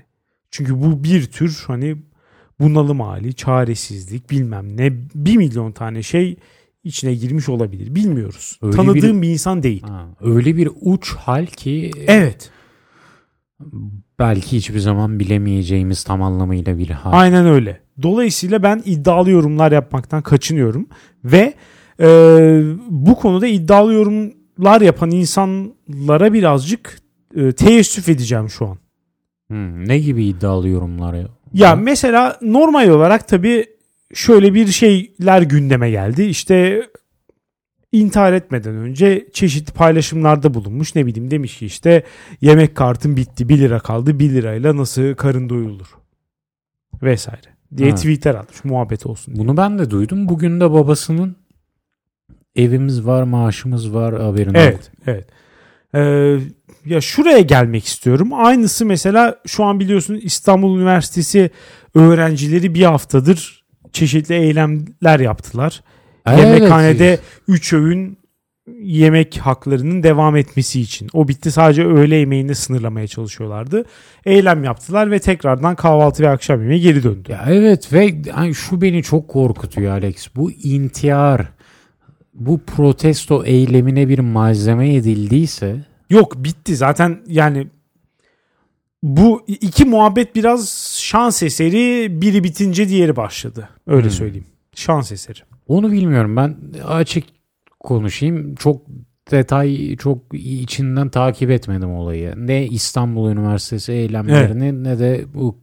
çünkü bu bir tür hani bunalım hali, çaresizlik bilmem ne bir milyon tane şey içine girmiş olabilir. Bilmiyoruz. Öyle Tanıdığım bir insan değil. Ha, öyle bir uç hal ki Evet. Belki hiçbir zaman bilemeyeceğimiz tam anlamıyla bir hal. Aynen öyle. Dolayısıyla ben iddialı yorumlar yapmaktan kaçınıyorum ve e, bu konuda iddialı yorumlar yapan insanlara birazcık e, teessüf edeceğim şu an. Hı, ne gibi iddialı yorumlar ya? Ya mesela normal olarak tabii şöyle bir şeyler gündeme geldi. İşte intihar etmeden önce çeşitli paylaşımlarda bulunmuş. Ne bileyim demiş ki işte yemek kartım bitti 1 lira kaldı 1 lirayla nasıl karın doyulur vesaire diye Ha. tweetler atmış muhabbet olsun diye. Bunu ben de duydum. Bugün de babasının evimiz var, maaşımız var haberin Evet, evet. Ee, ya şuraya gelmek istiyorum. Aynısı mesela şu an biliyorsun İstanbul Üniversitesi öğrencileri bir haftadır çeşitli eylemler yaptılar. Evet. Yemekhanede 3 öğün yemek haklarının devam etmesi için. O bitti sadece öğle yemeğinde sınırlamaya çalışıyorlardı. Eylem yaptılar ve tekrardan kahvaltı ve akşam yemeği geri döndü. Ya evet ve hani şu beni çok korkutuyor Alex. Bu intihar, bu protesto eylemine bir malzeme edildiyse Yok bitti zaten yani bu iki muhabbet biraz şans eseri biri bitince diğeri başladı. Öyle Hmm. söyleyeyim. Şans eseri. Onu bilmiyorum. Ben açık konuşayım. Çok detay çok içinden takip etmedim olayı. Ne İstanbul Üniversitesi eylemlerini ne de bu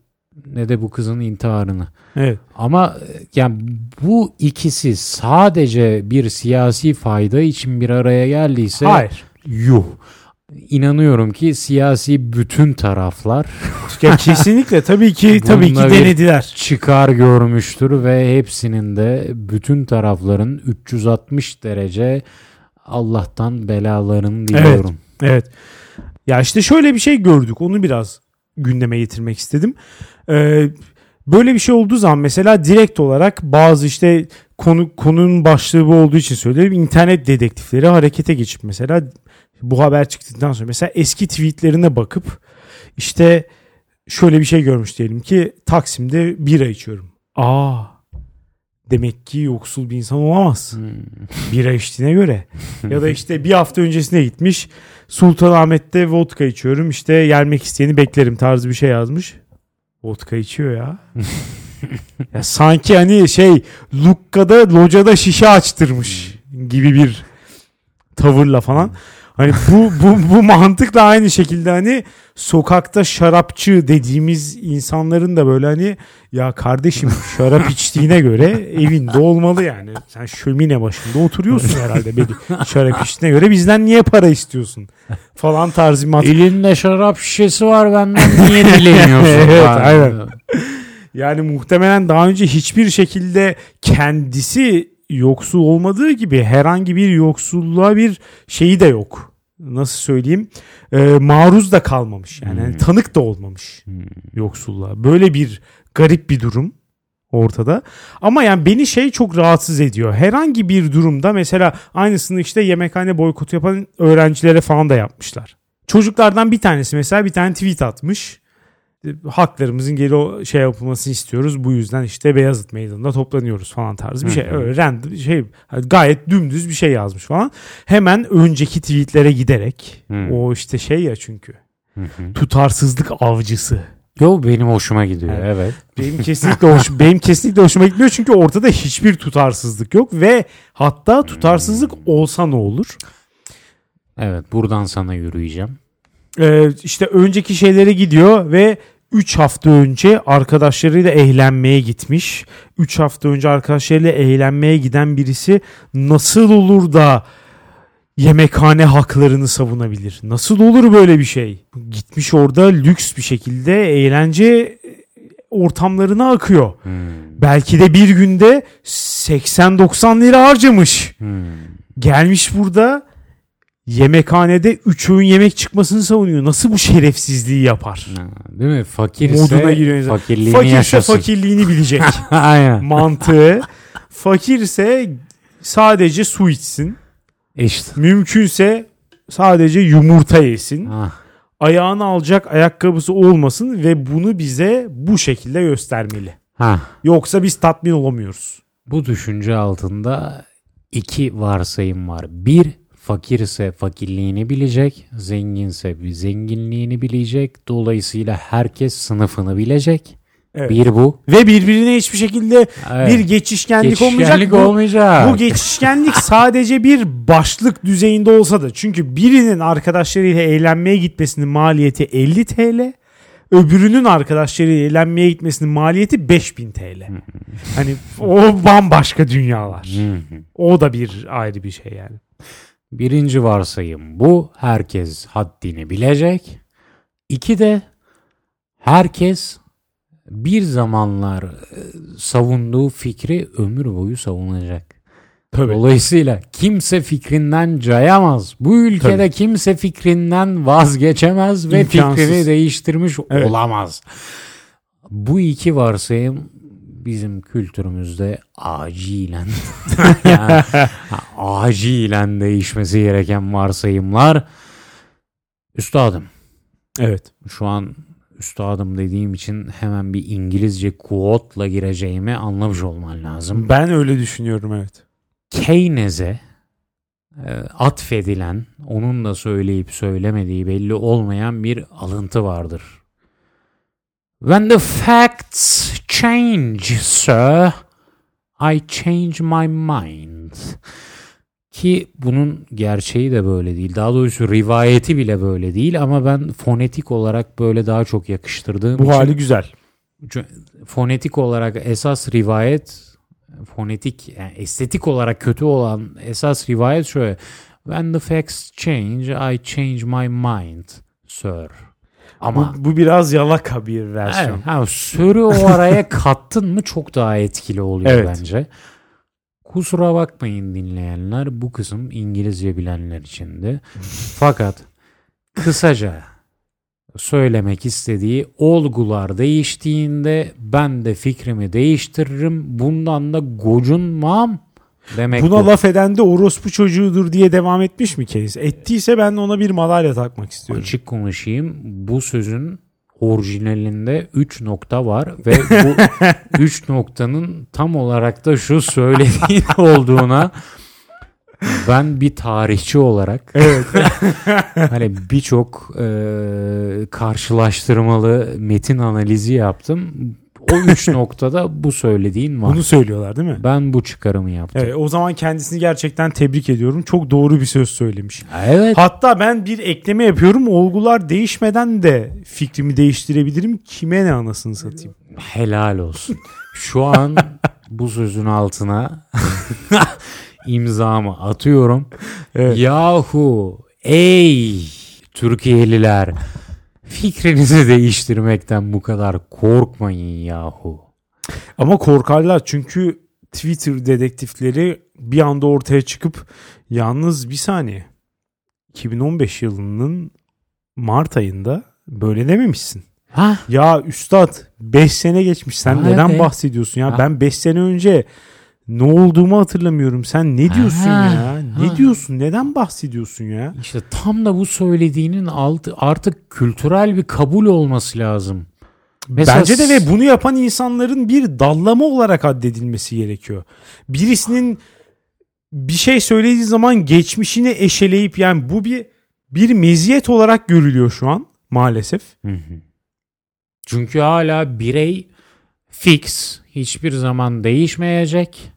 ne de bu kızın intiharını. Evet. Ama yani bu ikisi sadece bir siyasi fayda için bir araya geldiyse Hayır. yuh. İnanıyorum ki siyasi bütün taraflar Ya kesinlikle tabii ki tabii ki denediler. çıkar görmüştür ve hepsinin de bütün tarafların 360 derece Allah'tan belalarını diliyorum. Evet. Ya işte şöyle bir şey gördük. Onu biraz gündeme getirmek istedim. Ee, böyle bir şey olduğu zaman mesela direkt olarak bazı işte konu konunun başlığı bu olduğu için söylüyorum. İnternet dedektifleri harekete geçip mesela bu haber çıktıktan sonra mesela eski tweetlerine bakıp işte şöyle bir şey görmüş diyelim ki Taksim'de bira içiyorum. Aa demek ki yoksul bir insan olamaz. Hmm. Bira içtiğine göre. ya da işte bir hafta öncesine gitmiş. Sultanahmet'te vodka içiyorum. İşte gelmek isteyeni beklerim tarzı bir şey yazmış. Vodka içiyor ya. ya sanki hani şey Lukka'da locada şişe açtırmış gibi bir tavırla falan. Hani bu bu bu mantıkla aynı şekilde hani sokakta şarapçı dediğimiz insanların da böyle hani ya kardeşim şarap içtiğine göre evinde olmalı yani. Sen şömine başında oturuyorsun herhalde belli. Şarap içtiğine göre bizden niye para istiyorsun? Falan tarzı mantık. Elinde şarap şişesi var benden niye dileniyorsun? Evet, Yani. aynen. Yani muhtemelen daha önce hiçbir şekilde kendisi yoksul olmadığı gibi herhangi bir yoksulluğa bir şeyi de yok. Nasıl söyleyeyim? Ee, maruz da kalmamış. Yani Hmm. tanık da olmamış Hmm. yoksulluğa. Böyle bir garip bir durum ortada. Ama yani beni şey çok rahatsız ediyor. Herhangi bir durumda mesela aynısını işte yemekhane boykotu yapan öğrencilere falan da yapmışlar. Çocuklardan bir tanesi mesela bir tane tweet atmış. Haklarımızın geri o şey yapılmasını istiyoruz. Bu yüzden işte Beyazıt Meydanı'nda toplanıyoruz falan tarzı bir şey. Öyle random şey gayet dümdüz bir şey yazmış falan. Hemen önceki tweetlere giderek Hı. o işte şey ya çünkü tutarsızlık avcısı. Yo benim hoşuma gidiyor Evet. evet. Benim kesinlikle hoş, benim kesinlikle hoşuma gitmiyor çünkü ortada hiçbir tutarsızlık yok ve hatta tutarsızlık olsa ne olur? Evet buradan sana yürüyeceğim. Ee, işte önceki şeylere gidiyor ve 3 hafta önce arkadaşlarıyla eğlenmeye gitmiş. 3 hafta önce arkadaşlarıyla eğlenmeye giden birisi nasıl olur da yemekhane haklarını savunabilir? Nasıl olur böyle bir şey? Gitmiş orada lüks bir şekilde eğlence ortamlarına akıyor. Hmm. Belki de bir günde 80-90 lira harcamış. Hmm. Gelmiş burada yemekhanede 3 öğün yemek çıkmasını savunuyor. Nasıl bu şerefsizliği yapar? Ha, Değil mi? Fakirse Moduna giriyor fakirliğini Fakirse yaşasın. fakirliğini bilecek. Aynen. Mantığı. Fakirse sadece su içsin. İşte. Mümkünse sadece yumurta yesin. Ah. Ayağını alacak ayakkabısı olmasın ve bunu bize bu şekilde göstermeli. Ha. Yoksa biz tatmin olamıyoruz. Bu düşünce altında iki varsayım var. Bir, fakirse fakirliğini bilecek, zenginse zenginliğini bilecek. Dolayısıyla herkes sınıfını bilecek. Evet. Bir bu. Ve birbirine hiçbir şekilde Evet. bir geçişkenlik, olmayacak. Geçişkenlik Bu- olmayacak. Bu geçişkenlik sadece bir başlık düzeyinde olsa da çünkü birinin arkadaşlarıyla eğlenmeye gitmesinin maliyeti 50 TL, öbürünün arkadaşlarıyla eğlenmeye gitmesinin maliyeti 5000 TL. hani o bambaşka dünyalar. O da bir ayrı bir şey yani. Birinci varsayım bu. Herkes haddini bilecek. İki de herkes bir zamanlar e, savunduğu fikri ömür boyu savunacak. Tabii. Dolayısıyla kimse fikrinden cayamaz. Bu ülkede Tabii. kimse fikrinden vazgeçemez ve İmkansız. fikrini değiştirmiş Evet. olamaz. Bu iki varsayım bizim kültürümüzde acilen yani, acilen değişmesi gereken varsayımlar. Üstadım Evet. şu an üstadım dediğim için hemen bir İngilizce quote'la gireceğimi anlamış olman lazım. Ben öyle düşünüyorum evet. Keynes'e e, atfedilen, onun da söyleyip söylemediği belli olmayan bir alıntı vardır. When the facts change, sir, I change my mind. Ki bunun gerçeği de böyle değil. Daha doğrusu rivayeti bile böyle değil ama ben fonetik olarak böyle daha çok yakıştırdığım Bu için hali güzel. Fonetik olarak esas rivayet fonetik yani estetik olarak kötü olan esas rivayet şöyle When the facts change I change my mind sir. Ama Bu, bu biraz yalaka bir versiyon. Evet, ha, sörü o araya kattın mı çok daha etkili oluyor Evet. bence. Kusura bakmayın dinleyenler bu kısım İngilizce bilenler içindi. Fakat kısaca söylemek istediği olgular değiştiğinde ben de fikrimi değiştiririm. Bundan da gocunmam demek Buna bu. laf eden de orospu çocuğudur diye devam etmiş mi Case? Ettiyse ben ona bir madalya takmak istiyorum. Açık konuşayım bu sözün orijinalinde 3 nokta var ve bu 3 noktanın tam olarak da şu söylediğin olduğuna ben bir tarihçi olarak Evet. hani birçok e, karşılaştırmalı metin analizi yaptım. O 3 noktada bu söylediğin var. Bunu söylüyorlar değil mi? Ben bu çıkarımı yaptım. Evet, o zaman kendisini gerçekten tebrik ediyorum. Çok doğru bir söz söylemiş. Evet. Hatta ben bir ekleme yapıyorum. Olgular değişmeden de fikrimi değiştirebilirim. Kime ne anasını satayım. Helal olsun. Şu an bu sözün altına imzamı atıyorum. Evet. Yahu ey Türkiye'liler fikrinizi değiştirmekten bu kadar korkmayın yahu. Ama korkarlar çünkü Twitter dedektifleri bir anda ortaya çıkıp yalnız bir saniye 2015 yılının Mart ayında böyle dememişsin. Ha? Ya üstad 5 sene geçmiş sen Ha, neden evet. bahsediyorsun ya Ha. ben 5 sene önce ne olduğumu hatırlamıyorum sen ne diyorsun Ha, ya ne ha. diyorsun neden bahsediyorsun ya İşte tam da bu söylediğinin altı artık kültürel bir kabul olması lazım. Mesela Bence de ve bunu yapan insanların bir dallama olarak addedilmesi gerekiyor. Birisinin bir şey söylediği zaman geçmişini eşeleyip yani bu bir bir meziyet olarak görülüyor şu an maalesef. Hı hı. Çünkü hala birey fix hiçbir zaman değişmeyecek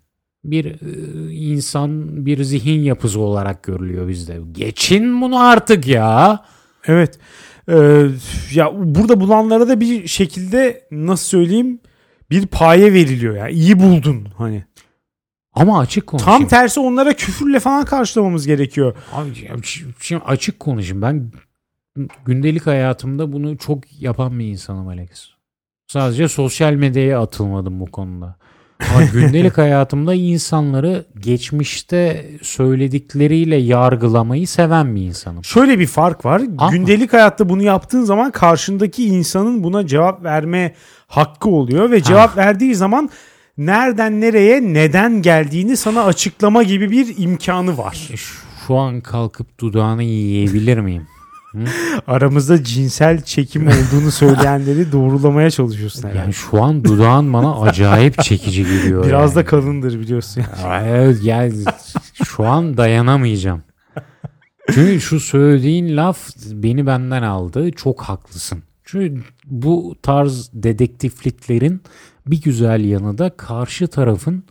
bir e, insan bir zihin yapısı olarak görülüyor bizde. Geçin bunu artık ya. Evet. Ee, ya burada bulanlara da bir şekilde nasıl söyleyeyim bir paye veriliyor ya. İyi buldun hani. Ama açık konuşayım. Tam tersi onlara küfürle falan karşılamamız gerekiyor. Abi, şimdi açık konuşayım. Ben gündelik hayatımda bunu çok yapan bir insanım Alex. Sadece sosyal medyaya atılmadım bu konuda. Ama gündelik hayatımda insanları geçmişte söyledikleriyle yargılamayı seven bir insanım. Şöyle bir fark var. Ama- Gündelik hayatta bunu yaptığın zaman karşındaki insanın buna cevap verme hakkı oluyor ve cevap verdiği zaman nereden nereye neden geldiğini sana açıklama gibi bir imkanı var. Şu an kalkıp dudağını yiyebilir miyim? Aramızda cinsel çekim olduğunu söyleyenleri doğrulamaya çalışıyorsun herhalde. Yani şu an dudağın bana acayip çekici geliyor. Biraz yani. da kalındır biliyorsun. Evet yani şu an dayanamayacağım. Çünkü şu söylediğin laf beni benden aldı. Çok haklısın. Çünkü bu tarz dedektifliklerin bir güzel yanı da karşı tarafın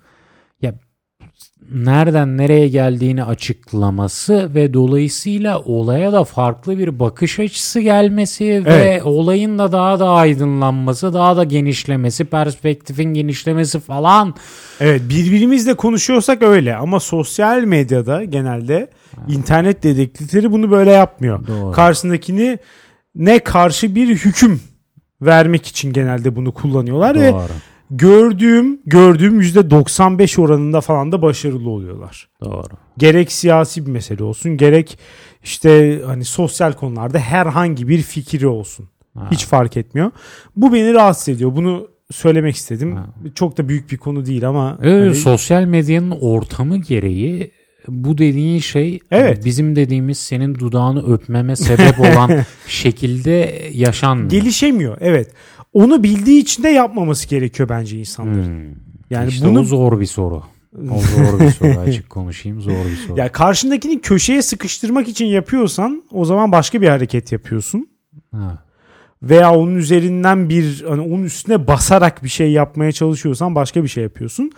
nereden nereye geldiğini açıklaması ve dolayısıyla olaya da farklı bir bakış açısı gelmesi ve Evet. olayın da daha da aydınlanması, daha da genişlemesi, perspektifin genişlemesi falan. Evet birbirimizle konuşuyorsak öyle ama sosyal medyada genelde internet dedektifleri bunu böyle yapmıyor. Doğru. Karşısındakini ne karşı bir hüküm vermek için genelde bunu kullanıyorlar ve Doğru. Gördüğüm gördüğüm %95 oranında falan da başarılı oluyorlar. Doğru. Gerek siyasi bir mesele olsun gerek işte hani sosyal konularda herhangi bir fikri olsun. Ha. Hiç fark etmiyor. Bu beni rahatsız ediyor. Bunu söylemek istedim. Ha. Çok da büyük bir konu değil ama Evet, hani- sosyal medyanın ortamı gereği bu dediğin şey Evet. bizim dediğimiz senin dudağını öpmeme sebep olan şekilde yaşanmıyor. gelişemiyor. Evet. Onu bildiği için de yapmaması gerekiyor bence insanların. Hmm. Yani işte bunu o zor bir soru. O zor bir soru. Açık konuşayım zor bir soru. ya karşındakini köşeye sıkıştırmak için yapıyorsan o zaman başka bir hareket yapıyorsun. Ha. Veya onun üzerinden bir hani onun üstüne basarak bir şey yapmaya çalışıyorsan başka bir şey yapıyorsun.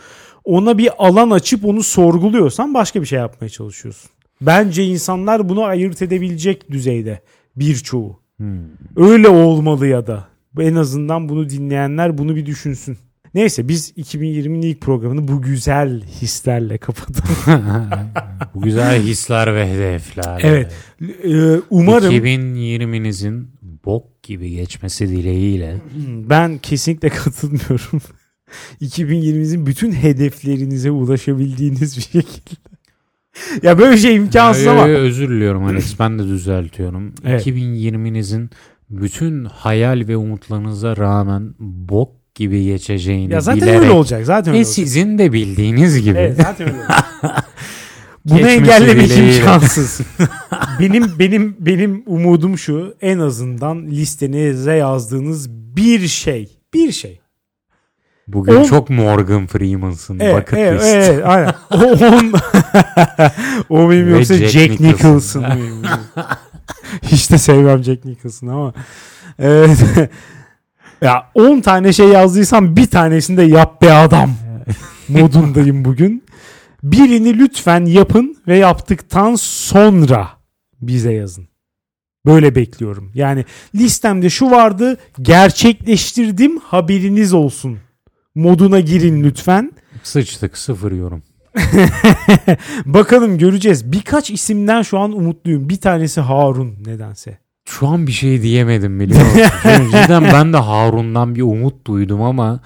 Ona bir alan açıp onu sorguluyorsan başka bir şey yapmaya çalışıyorsun. Bence insanlar bunu ayırt edebilecek düzeyde birçoğu. Hmm. Öyle olmalı ya da. En azından bunu dinleyenler bunu bir düşünsün. Neyse biz 2020'nin ilk programını bu güzel hislerle kapatalım. bu güzel hisler ve hedefler. Evet. Ee, umarım 2020'nizin bok gibi geçmesi dileğiyle. ben kesinlikle katılmıyorum. 2020'nin bütün hedeflerinize ulaşabildiğiniz bir şekilde. ya böyle şey imkansız ama. özür diliyorum Alex ben de düzeltiyorum. Evet. 2020'nizin bütün hayal ve umutlarınıza rağmen bok gibi geçeceğini Ya zaten bilerek öyle olacak. Zaten ve öyle olacak. sizin de bildiğiniz gibi Evet, zaten öyle. Bunu Geçmesi engellemek imkansız. benim benim benim umudum şu. En azından listenize yazdığınız bir şey. Bir şey. Bugün On- çok Morgan Freeman'sın. Evet, Bucket evet, list. evet, aynen. O, on... o benim Ve yoksa Jack Jack, Nicholson. Nicholson. Hiç de sevmem Jack Nicholson'ı ama. Evet. ya 10 tane şey yazdıysam bir tanesini de yap be adam modundayım bugün. Birini lütfen yapın ve yaptıktan sonra bize yazın. Böyle bekliyorum. Yani listemde şu vardı gerçekleştirdim haberiniz olsun. Moduna girin lütfen. Sıçtık sıfır yorum. Bakalım göreceğiz. Birkaç isimden şu an umutluyum. Bir tanesi Harun nedense. Şu an bir şey diyemedim biliyor musun? Cidden ben de Harun'dan bir umut duydum ama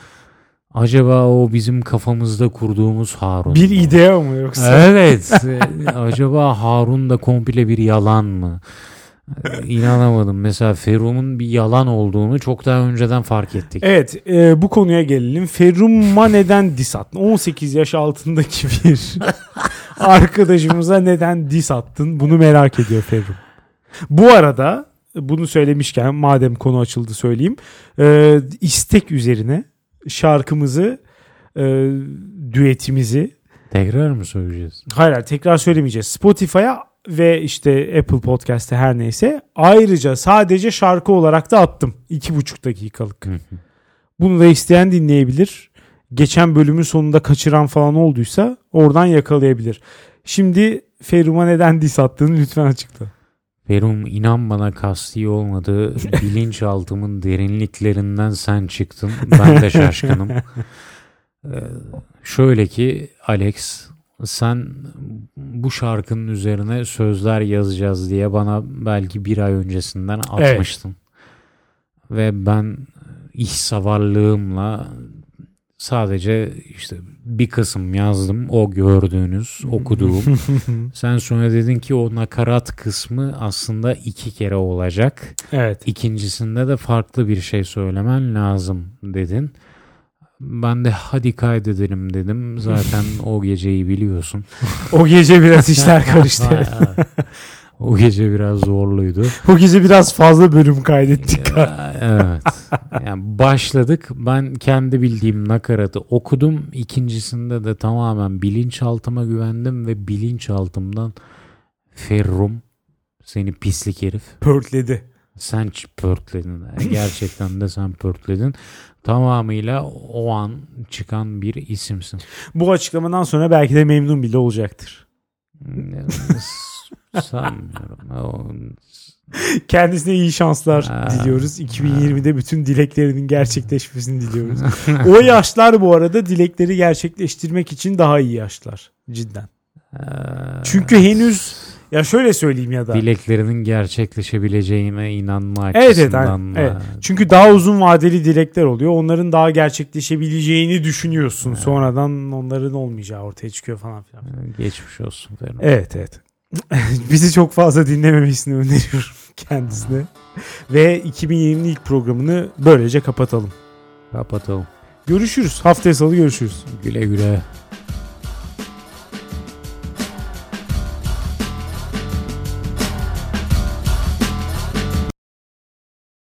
acaba o bizim kafamızda kurduğumuz Harun. Bir idea mı yoksa? Evet. Acaba Harun da komple bir yalan mı? İnanamadım. Mesela Ferum'un bir yalan olduğunu çok daha önceden fark ettik. Evet e, bu konuya gelelim. Ferrum'a neden dis attın? 18 yaş altındaki bir arkadaşımıza neden dis attın? Bunu merak ediyor Ferrum. Bu arada bunu söylemişken madem konu açıldı söyleyeyim. E, istek üzerine şarkımızı e, düetimizi Tekrar mı söyleyeceğiz? Hayır hayır, tekrar söylemeyeceğiz. Spotify'a ve işte Apple Podcast'te her neyse ayrıca sadece şarkı olarak da attım. iki buçuk dakikalık. Bunu da isteyen dinleyebilir. Geçen bölümün sonunda kaçıran falan olduysa oradan yakalayabilir. Şimdi Ferum'a neden diss attığını lütfen açıkla. Ferum inan bana kasti olmadı. Bilinçaltımın derinliklerinden sen çıktın. Ben de şaşkınım. Ee, şöyle ki Alex sen bu şarkının üzerine sözler yazacağız diye bana belki bir ay öncesinden atmıştın. Ve ben ihsavarlığımla sadece işte bir kısım yazdım. O gördüğünüz, okuduğum. Sen sonra dedin ki o nakarat kısmı aslında iki kere olacak. evet. İkincisinde de farklı bir şey söylemen lazım dedin. Ben de hadi kaydedelim dedim. Zaten o geceyi biliyorsun. O gece biraz işler karıştı. o gece biraz zorluydu. o gece biraz fazla bölüm kaydettik. Evet. Yani başladık. Ben kendi bildiğim nakaratı okudum. İkincisinde de tamamen bilinçaltıma güvendim ve bilinçaltımdan Ferrum seni pislik herif. Pörtledi. Sen ç- pörtledin. Gerçekten de sen pörtledin. Tamamıyla o an çıkan bir isimsin. Bu açıklamadan sonra belki de memnun bile olacaktır. Sanmıyorum. Kendisine iyi şanslar Ha. diliyoruz. 2020'de bütün dileklerinin gerçekleşmesini diliyoruz. o yaşlar bu arada dilekleri gerçekleştirmek için daha iyi yaşlar. Cidden. Çünkü henüz ya şöyle söyleyeyim ya da. dileklerinin gerçekleşebileceğine inanma Evet, evet, da- evet. Çünkü daha uzun vadeli dilekler oluyor. Onların daha gerçekleşebileceğini düşünüyorsun. Sonradan onların olmayacağı ortaya çıkıyor falan filan. geçmiş olsun Ferrum. Evet evet. Bizi çok fazla dinlememesini öneriyorum kendisine. Ve 2020'nin ilk programını böylece kapatalım. Kapatalım. Görüşürüz. Haftaya salı görüşürüz. Güle güle.